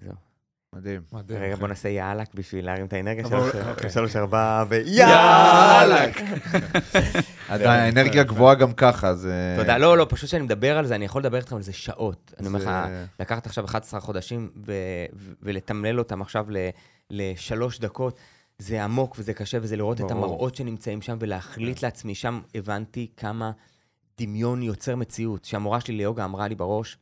זהו. מדהים. מדהים. רגע. בוא נעשה יאללה בשביל להרים את האנרגיה שלוש, אוקיי. שלוש, ארבע! ויאללה! עדיין, האנרגיה גבוהה גם ככה, זה... תודה, לא, לא, פשוט כשאני מדבר על זה, אני יכול לדבר איתכם על זה שעות. אני אומר לך, לקחת עכשיו 11 חודשים ולתמלל אותם עכשיו לשלוש דקות, זה עמוק וזה קשה, וזה לראות את. המראות שנמצאים שם ולהחליט לעצמי, שם הבנתי כמה דמיון יוצר מציאות. שהמורה שלי ליוגה אמרה לי בראש,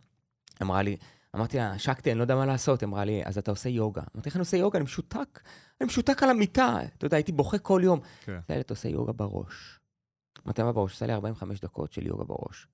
אמרה לי, אמרתי לה, שקטי, אני לא יודע מה לעשות. אמרה לי, אז אתה עושה יוגה. אמרתי, איך אני עושה יוגה? אני משותק. אני משותק על המיטה. אתה יודע, הייתי בוכה כל יום. כן. אתה עושה יוגה בראש. אמרתי מה בראש? עושה לי 45 דקות של יוגה בראש.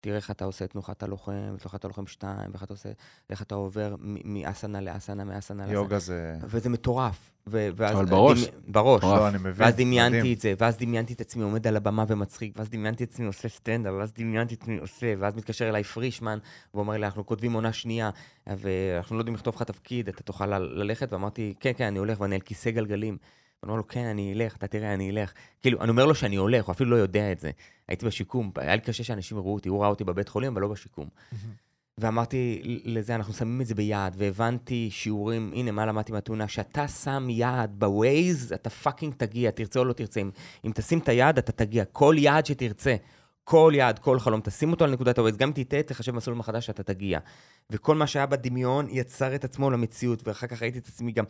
תראה איך אתה עושה תנוחת הלוחם, תנוחת הלוחם 2, ואיך אתה עושה, איך אתה עובר מ- מאסנה לאסנה, מאסנה לאסנה. יוגה זה... וזה מטורף. ו- ואז... אבל בראש. דמי- בראש. לא, אני מבין. ואז דמיינתי מדהים. את זה, ואז דמיינתי את עצמי עומד על הבמה ומצחיק, ואז דמיינתי את עצמי עושה סטנדאפ, ואז דמיינתי את עצמי עושה, ואז מתקשר אליי פרישמן, ואומר לי, אנחנו כותבים עונה שנייה, ואנחנו לא יודעים לכתוב לך תפקיד, אתה תוכל ל- ללכת? ואמרתי, כן, כן, אני הולך, ואני על כיסא גלגלים. הוא אמר לו, כן, אני אלך, אתה תראה, אני אלך. כאילו, אני אומר לו שאני הולך, הוא אפילו לא יודע את זה. הייתי בשיקום, היה לי קשה שאנשים יראו אותי, הוא ראה אותי בבית חולים, אבל לא בשיקום. ואמרתי לזה, אנחנו שמים את זה ביעד, והבנתי שיעורים, הנה, מה למדתי מהתאונה, שאתה שם יעד בווייז, אתה fucking תגיע, תרצה או לא תרצה. אם, אם תשים את היעד, אתה תגיע. כל יעד שתרצה, כל יעד, כל חלום, תשים אותו על נקודת הווייז, גם אם תטעה, תחשב מסלול מחדש שאתה תגיע. וכל מה שהיה בדמיון יצר את עצמו למציאות, ואחר כך ראיתי את עצמי גם...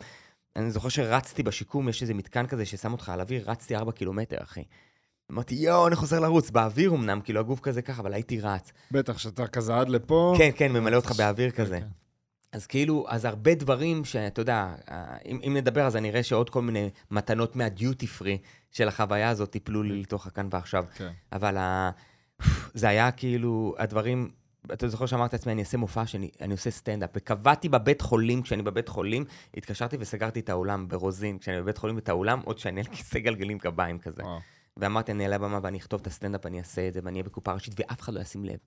אני זוכר שרצתי בשיקום, יש איזה מתקן כזה ששם אותך על אוויר, רצתי ארבע קילומטר, אחי. אמרתי, יואו, אני חוזר לרוץ, באוויר אמנם, כאילו הגוף כזה ככה, אבל הייתי רץ. בטח, שאתה כזה עד לפה. כן, כן, ממלא אותך באוויר כן, כזה. כן. אז כאילו, אז הרבה דברים שאתה יודע, אה, אם, אם נדבר, אז אני אראה שעוד כל מיני מתנות מהדיוטי פרי של החוויה הזאת טיפלו לי לתוך הכאן ועכשיו. כן. אבל ה... זה היה כאילו, הדברים, אתה זוכר שאמרתי לעצמי, אני אעשה מופע שאני אני עושה סטנדאפ. וקבעתי בבית חולים, כשאני בבית חולים, התקשרתי וסגרתי את האולם ברוזין, כשאני בבית חולים את האולם, עוד שאני על כיסא גלגלים קביים כזה. ואמרתי, אני אעלה לבמה ואני אכתוב את הסטנדאפ, אני אעשה את זה, ואני אהיה בקופה ראשית, ואף אחד לא ישים לב.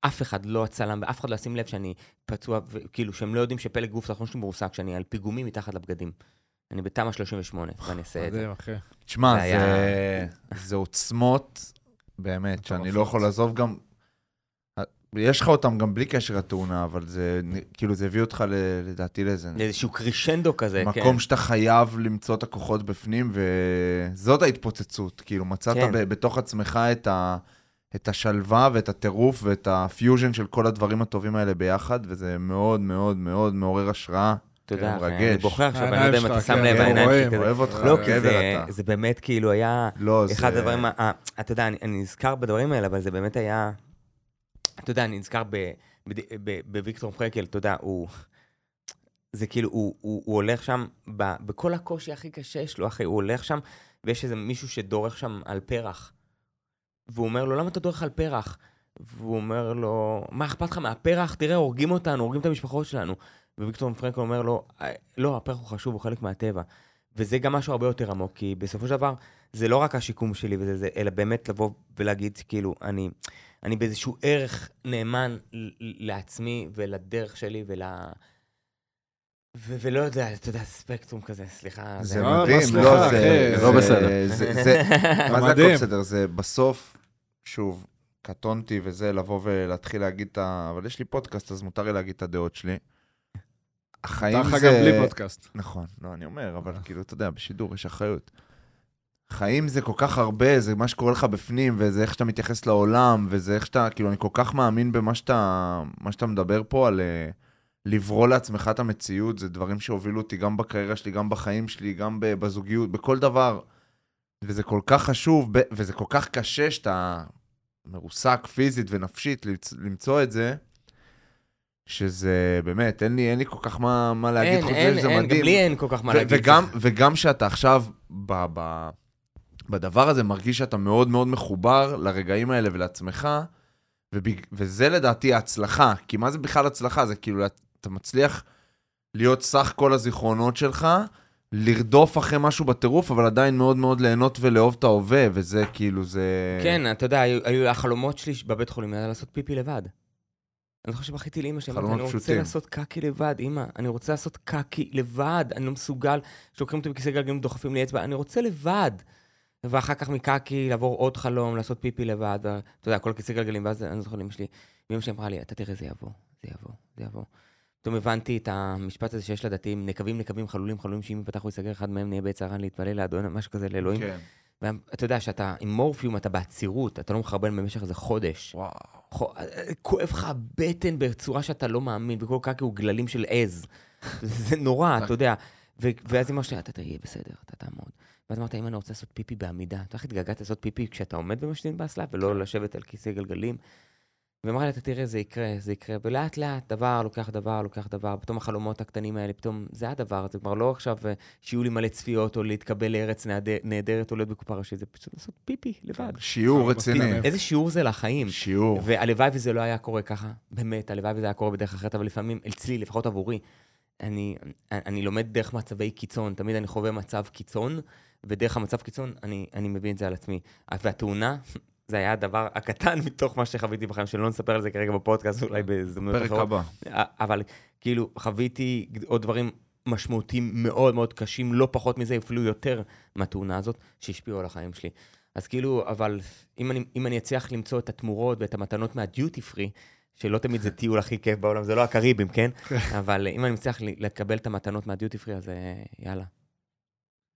אף אחד, לא הצלם, ואף אחד לא ישים לב שאני פצוע, וכאילו, שהם לא יודעים שפלג גוף תחתון שלי מרוסק, שאני על פיגומים מתחת לבגדים. אני בתמ"א 38, ואני אעשה את זה. תשמע, זה זה, היה- זה עוצמות, באמת, שאני לא. יכול לעזוב גם... יש לך אותם גם בלי קשר לתאונה, אבל זה, כאילו, זה הביא אותך, ל- לדעתי, לאיזה לאיזשהו קרשנדו כזה, כן. מקום שאתה חייב למצוא את הכוחות בפנים, וזאת ההתפוצצות. כאילו, מצאת כן. ב- בתוך עצמך את, ה, את השלווה ואת הטירוף ואת הפיוז'ן של כל הדברים הטובים האלה ביחד, וזה מאוד מאוד מאוד מעורר השראה. תודה, כן, אחי, מרגש. אני בוכה עכשיו, אני לא יודע אם אתה שם כן, לב, כן, העיניים שלי כזה. אוהב אותך, לא, כי גבר זה- אתה. זה באמת כאילו היה... לא, אחד זה... הדברים, אתה יודע, אני, אני נזכר בדברים האלה, אבל זה באמת היה... אתה יודע, אני נזכר בוויקטור פרקל, אתה יודע, הוא... זה כאילו, הוא, הוא, הוא הולך שם, ב, בכל הקושי הכי קשה יש לו, אחי, הוא הולך שם, ויש איזה מישהו שדורך שם על פרח. והוא אומר לו, למה אתה דורך על פרח? והוא אומר לו, מה אכפת לך מהפרח? תראה, הורגים אותנו, הורגים את המשפחות שלנו. וויקטור פרנקל אומר לו, "אה, לא, הפרח הוא חשוב, הוא חלק מהטבע. וזה גם משהו הרבה יותר עמוק, כי בסופו של דבר, זה לא רק השיקום שלי, וזה, זה, אלא באמת לבוא ולהגיד, כאילו, אני, אני באיזשהו ערך נאמן לעצמי ולדרך שלי ול... ו- ולא יודע, אתה יודע, ספקטרום כזה, סליחה. זה לא, מדהים, סליחה, לא, זה... לא בסדר. זה- זה- מה זה. הכל בסדר? זה בסוף, שוב, קטונתי וזה, לבוא ולהתחיל להגיד את ה... אבל יש לי פודקאסט, אז מותר לי להגיד את הדעות שלי. החיים זה... לך גם בלי פודקאסט. נכון, לא, אני אומר, אבל כאילו, אתה יודע, בשידור יש אחריות. חיים זה כל כך הרבה, זה מה שקורה לך בפנים, וזה איך שאתה מתייחס לעולם, וזה איך שאתה, כאילו, אני כל כך מאמין במה שאתה, שאתה מדבר פה על אה, לברוא לעצמך את המציאות, זה דברים שהובילו אותי גם בקריירה שלי, גם בחיים שלי, גם בזוגיות, בכל דבר. וזה כל כך חשוב, וזה כל כך קשה שאתה מרוסק פיזית ונפשית למצ- למצוא את זה, שזה באמת, אין לי, אין לי כל כך מה, מה להגיד אין, חוץ מזה אין, שזה אין, גם מדהים. לי אין כל כך מה ו- להגיד. וגם, וגם שאתה עכשיו ב, ב, בדבר הזה מרגיש שאתה מאוד מאוד מחובר לרגעים האלה ולעצמך, ובג, וזה לדעתי ההצלחה. כי מה זה בכלל הצלחה? זה כאילו, אתה מצליח להיות סך כל הזיכרונות שלך, לרדוף אחרי משהו בטירוף, אבל עדיין מאוד מאוד ליהנות ולאהוב את ההווה, וזה כאילו, זה... כן, אתה יודע, היו, היו החלומות שלי בבית חולים, היה לעשות פיפי לבד. אני זוכר שבכיתי לאמא שלי, אמרתי, אני רוצה פשוטים. לעשות קקי לבד, אמא, אני רוצה לעשות קקי לבד, אני לא מסוגל, שלוקחים אותי בכיסא גלגלים, דוחפים לי אצבע, אני רוצה לבד. ואחר כך מקקי לעבור עוד חלום, לעשות פיפי לבד, ואתה יודע, כל כיסא גלגלים, ואז אני זוכר לאמא שלי, ואמא שלי אמרה לי, אתה תראה, זה יבוא, זה יבוא, זה יבוא. פתאום הבנתי את המשפט הזה שיש לדתיים, נקבים, נקבים, חלולים, חלולים, שאם ייפתח או ייסגר, אחד מהם נהיה בעץ הרן להתפלל לאדון, משהו כזה לאלוהים. כן. ואתה יודע שאתה עם מורפיום, אתה בעצירות, אתה לא מחרבן במשך איזה חודש. וואו. חו- כואב לך הבטן בצורה שאתה לא מאמין, וכל קקי הוא גללים של עז. זה נורא, אתה יודע. ו- ואז אמא שלי, אתה תהיה בסדר, אתה תעמוד. ואז אמרת, אם אני רוצה לעשות פיפי בעמידה, אתה איך התגעגעת לעשות פיפי כשאתה עומד במשתין באסלה, ולא לשבת על כיסא גלגלים? ואמרה לי, אתה תראה, זה יקרה, זה יקרה. ולאט לאט, דבר לוקח דבר, לוקח דבר, פתאום החלומות הקטנים האלה, פתאום, זה הדבר, זה כבר לא עכשיו אה, שיהיו לי מלא צפיות, או להתקבל לארץ נהד- נהדרת, או להיות בקופה ראשית, זה פשוט לעשות פיפי לבד. שיעור רציני. איזה שיעור זה לחיים. שיעור. והלוואי וזה לא היה קורה ככה, באמת, הלוואי וזה היה קורה בדרך אחרת, אבל לפעמים, אצלי, לפחות עבורי, אני, אני לומד דרך מצבי קיצון, תמיד אני חווה מצב קיצון, ודרך המצב קיצון אני, אני מבין את זה על עצמי. והתאונה, זה היה הדבר הקטן מתוך מה שחוויתי בחיים, שלא נספר על זה כרגע בפודקאסט, אולי בהזדמנות פרק אחרות. הבא. אבל כאילו, חוויתי עוד דברים משמעותיים מאוד מאוד קשים, לא פחות מזה, אפילו יותר מהתאונה הזאת, שהשפיעו על החיים שלי. אז כאילו, אבל אם אני, אם אני אצליח למצוא את התמורות ואת המתנות מהדיוטי פרי, שלא תמיד זה טיול הכי כיף בעולם, זה לא הקריבים, כן? אבל אם אני מצליח ל- לקבל את המתנות מהדיוטי פרי, אז אה, יאללה.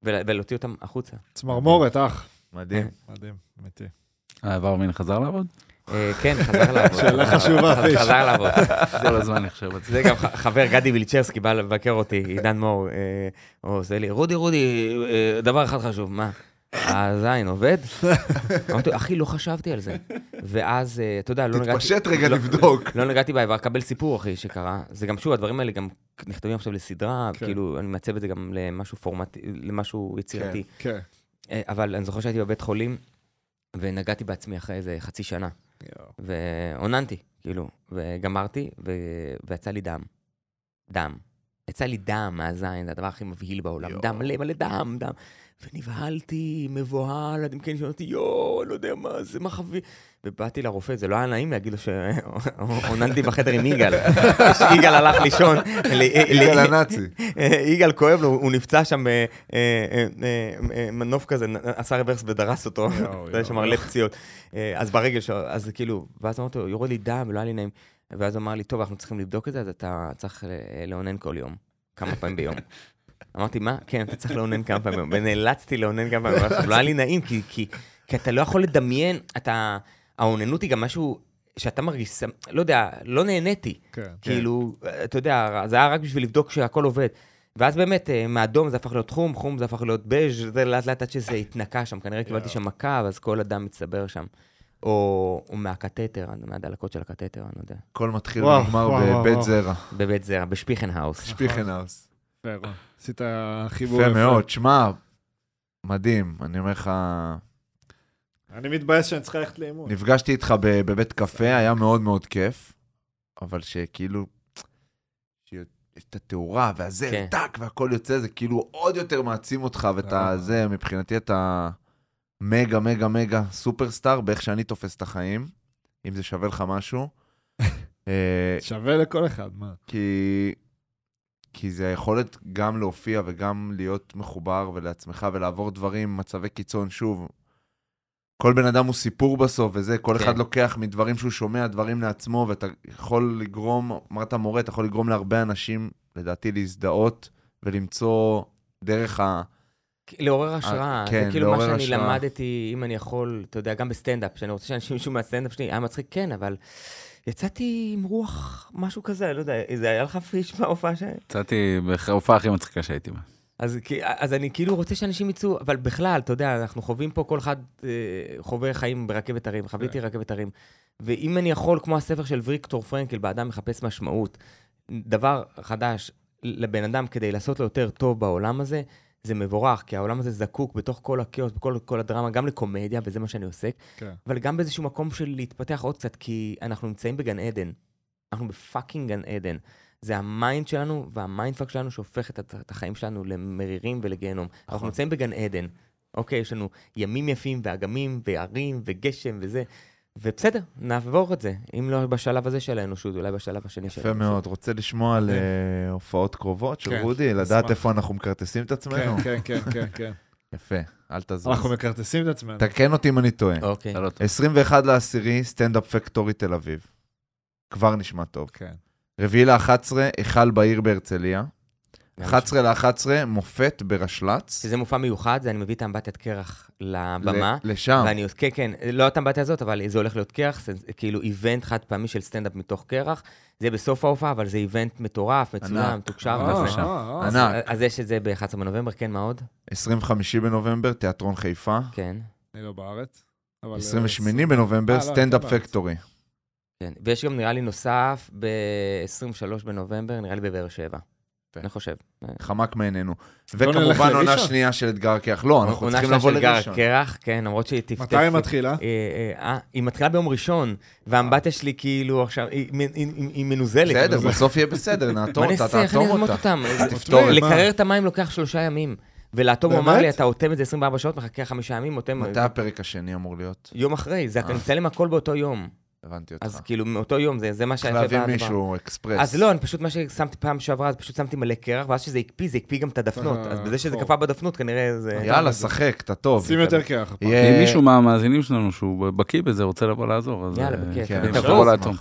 ול- ולהוציא אותם החוצה. צמרמורת, אח. מדהים. מדהים, אמיתי. העבר מין חזר לעבוד? אה, כן, חזר לעבוד. שאלה חשובה, פיש. חזר לעבוד. כל הזמן אני חושב על זה. זה גם חבר גדי וילצ'רסקי בא לבקר אותי, עידן מור, אה, עושה לי, רודי, רודי, דבר אחד חשוב, מה? הזין עובד? אמרתי לו, אחי, לא חשבתי על זה. ואז, אה, אתה יודע, לא נגעתי... תתפשט רגע לא- לבדוק. לא נגעתי באיבר, קבל סיפור, אחי, שקרה. זה גם, שוב, הדברים האלה גם נכתבים עכשיו לסדרה, כן. כאילו, אני מעצב את זה גם למשהו פורמטי, למשהו יצירתי. כן. אה, אבל אני זוכר שהייתי בבית חולים, ונגעתי בעצמי אחרי איזה חצי שנה. ועוננתי, כאילו, וגמרתי. ויצא לי דם. דם. יצא לי דם מהזין, זה הדבר הכי מבהיל בעולם. דם מלא מלא דם, דם. ונבהלתי, מבוהל, עד כן שאלתי, יואו, אני לא יודע מה זה, מה חווי... ובאתי לרופא, זה לא היה נעים להגיד לו שעוננתי בחדר עם יגאל. יגאל הלך לישון. יגאל הנאצי. יגאל כואב לו, הוא נפצע שם אה, אה, אה, מנוף כזה, עשה רוורס ודרס אותו. אתה יודע, שם. מלא פציעות. אז שלו, אז כאילו, ואז אמרתי לו, יורד לי דם, ולא היה לי נעים. ואז הוא אמר לי, טוב, אנחנו צריכים לבדוק את זה, אז אתה צריך לאונן כל יום, כמה פעמים ביום. אמרתי, מה? כן, אתה צריך לאונן כמה פעמים. ונאלצתי לאונן כמה פעמים לא היה לי נעים, כי- כי כי אתה לא יכול לדמיין, אתה... האוננות היא גם משהו שאתה מרגיש, לא יודע, לא נהניתי. כן. כאילו, אתה יודע, זה היה רק בשביל לבדוק שהכל עובד. ואז באמת, אה, מאדום זה הפך להיות חום, חום זה הפך להיות בז', זה לאט לאט עד שזה התנקה שם, כנראה קיבלתי שם מכה, ואז כל הדם מצטבר שם. או, או מהקתטר, מהדלקות של הקתטר, אני לא יודע. הכל מתחיל ונגמר בבית. זרע. בבית זרע, בשפיכנהאוס. שפיכנהאוס. יפה, רון. עשית חיבור יפה מאוד. שמע, מדהים. אני אומר לך, אני מתבאס שאני צריך ללכת לאימון. נפגשתי איתך ב- בבית קפה, היה מאוד מאוד כיף, אבל שכאילו, שיש את התאורה והזה, כן. טאק, והכל יוצא, זה כאילו עוד יותר מעצים אותך ואת אה. הזה, מבחינתי אתה מגה, מגה, מגה סופרסטאר באיך שאני תופס את החיים, אם זה שווה לך משהו. אה, שווה לכל אחד, מה? כי, כי זה היכולת גם להופיע וגם להיות מחובר ולעצמך ולעבור דברים, מצבי קיצון, שוב. כל בן אדם הוא סיפור בסוף, וזה, כל כן. אחד לוקח מדברים שהוא שומע, דברים לעצמו, ואתה יכול לגרום, אמרת מורה, אתה יכול לגרום להרבה אנשים, לדעתי, להזדהות ולמצוא דרך ה... לעורר השראה, כן, זה כאילו מה לעורר שאני השראה. למדתי, אם אני יכול, אתה יודע, גם בסטנדאפ, שאני רוצה שאנשים ישמעו מהסטנדאפ שלי, היה מצחיק, כן, אבל יצאתי עם רוח, משהו כזה, לא יודע, זה היה לך פיש בהופעה ש... יצאתי בהופעה הכי מצחיקה שהייתי בה. אז, אז אני כאילו רוצה שאנשים יצאו, אבל בכלל, אתה יודע, אנחנו חווים פה, כל אחד אה, חווה חיים ברכבת הרים, חוויתי רכבת הרים. ואם אני יכול, כמו הספר של ויקטור פרנקל, באדם מחפש משמעות, דבר חדש לבן אדם כדי לעשות לו יותר טוב בעולם הזה, זה מבורך, כי העולם הזה זקוק בתוך כל הכאוס, בכל כל הדרמה, גם לקומדיה, וזה מה שאני עוסק, כן. אבל גם באיזשהו מקום של להתפתח עוד קצת, כי אנחנו נמצאים בגן עדן. אנחנו ב fucking גן עדן. זה ה mind שלנו וה mindfuck שלנו שהופך את, את, החיים שלנו למרירים ולגיהנום. אנחנו נמצאים בגן עדן. אוקיי, יש לנו ימים יפים ואגמים והרים וגשם וזה. ובסדר, נעבור את זה. אם לא בשלב הזה של האנושות, אולי בשלב השני של יפה האנושות. מאוד. רוצה לשמוע על מדהים. אה, הופעות קרובות של כן, רודי? לדעת. איפה אנחנו מכרטסים את עצמנו? כן, כן, כן, כן, כן. יפה, אל תזוז. אנחנו מכרטסים את עצמנו. תקן אותי אם אני טועה. אוקיי. אתה לא טועה. 21 לעשירי, סטנדאפ פקטורי תל אביב. כבר נשמע טוב. כן. רביעי ל-11, היכל בעיר בהרצליה. גם 11 ל-11, מופת ברשל"צ. שזה מופע מיוחד, זה אני מביא את האמבטיית קרח לבמה. ל- לשם. ואני כן, כן, לא את האמבטיה הזאת, אבל זה הולך להיות קרח, זה כאילו event חד פעמי של סטנדאפ מתוך קרח. זה בסוף ההופעה, אבל זה איבנט מטורף, מצולם, ענק. מתוקשר אה, כזה. אה, אה. אז- ענק. אז יש את זה ב-11 בנובמבר, כן, מה עוד? 25 בנובמבר, תיאטרון חיפה. כן, אני לא בארץ. אבל, אה, 28 בנובמבר, אה, לא, סטנדאפ. פקטורי. כן. ויש גם נראה לי נוסף ב-23 בנובמבר, נראה לי בבאר שבע. יפה. אני חושב. חמק מעינינו. לא וכמובן עונה לראשון? שנייה של אתגר קרח. לא, אנחנו עונה צריכים לבוא של גר לראשון. קרח, כן, למרות שהיא תפתף. מתי היא מתחילה? אה, אה, אה, היא מתחילה ביום ראשון, והאמבטיה שלי כאילו עכשיו, היא- מנוזלת. בסדר. בסוף יהיה בסדר, נעתור מה אותה, נעשה? איך אני תעתור אזמות אותה. אותם? מה? לקרר את המים לוקח שלושה ימים. ולאטום הוא אמר? לי, אתה אוטם את זה 24 שעות, מחכה חמישה ימים, אוטם... מתי הפרק השני אמור להיות? יום אחרי, זה. נצא להם הכל באותו יום. הבנתי אותך. אז כאילו, מאותו יום, זה זה מה צריך שהיה להביא מישהו, אקספרס. אז לא, אני פשוט, מה ששמתי פעם שעברה, אז פשוט שמתי מלא קרח, ואז שזה הקפיא, זה הקפיא גם את הדפנות. אז בזה שזה. קפא בדפנות, כנראה זה... יאללה, שחק, אתה טוב. שים יותר קרח. אם מישהו מהמאזינים שלנו שהוא בקיא בזה, רוצה לבוא לעזור, אז... יאללה, אה, בכיף. כן,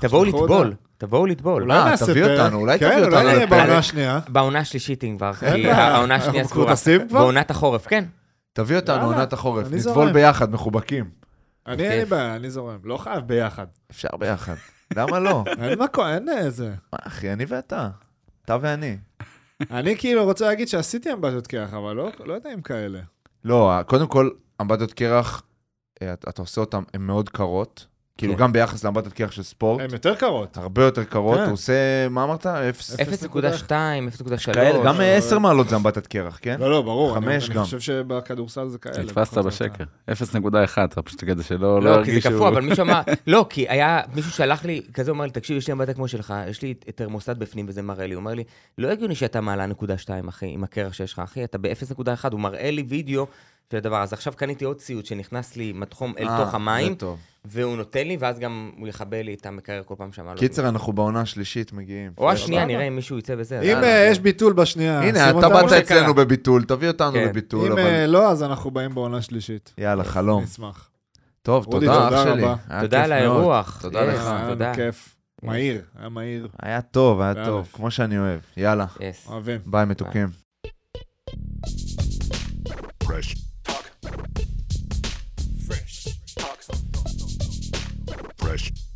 תבואו, לטבול. תבואו לטבול. אולי אה, נעשה תביא. אותנו, אולי כן, תביא אותנו אולי. בעונה השנייה. בעונה השלישית אם כבר, אין כי. העונה השנייה אנחנו סגורה. בעונת החורף, כן. תביא אותנו עונת החורף, נטבול. ביחד, מחובקים. אני אין לי. בעיה, אני זורם. לא חייב ביחד. אפשר ביחד. למה לא? אין מקום, אין איזה. מה, אחי, אני ואתה. אתה ואני. אני כאילו רוצה להגיד שעשיתי אמבטיות קרח, אבל לא לא יודע אם כאלה. לא, קודם כל, אמבטיות קרח, אה, אתה עושה אותן, הן מאוד קרות. כאילו, כן. גם ביחס לאמבטיות קרח של ספורט, הן יותר קרות. הרבה יותר קרות. כן. הוא עושה, מה אמרת? אפס. 0.2, 0.3. כאלה, גם אה, 10 מעלות זה אמבטיות קרח, כן? לא, לא, ברור. אני- חמש אני גם. חושב שבכדורסל זה כאלה. נתפסת בשקר. יותר. 0.1, אתה פשוט כדי שלא לא לא, כי זה. קפוא, אבל מישהו אמר, לא, כי היה, מישהו שלח לי, כזה אומר לי, תקשיב, יש לי אמבטיה כמו שלך, יש לי תרמוסטט בפנים וזה מראה לי. הוא אומר לי, לא הגיוני שאתה מעלה נקודה 2, אחי, עם הקרח שיש לך, אחי, אתה ב-0.1, הוא מראה לי וידאו הדבר. אז עכשיו קניתי עוד ציוד שנכנס לי מתחום אל אה, תוך המים, זה טוב. והוא נותן לי, ואז גם הוא יכבה לי את המקרר כל פעם שהמעלות. קיצר, אנחנו בעונה השלישית מגיעים. או השנייה. נראה אם מישהו יצא בזה. אם יאללה. אה, יש ביטול בשנייה, הנה, אתה באת שם. אצלנו בביטול, תביא אותנו כן. לביטול, אם אבל... אה, לא, אז אנחנו באים בעונה שלישית. יאללה, חלום. נשמח. טוב, תודה, תודה אח שלי. רבה. היה תודה על. האירוח. תודה לך. היה תודה. כיף. מהיר, היה מהיר. היה טוב, היה. טוב, כמו שאני אוהב. יאללה. אוהבים. ביי מתוקים. Fresh Fresh. Fresh.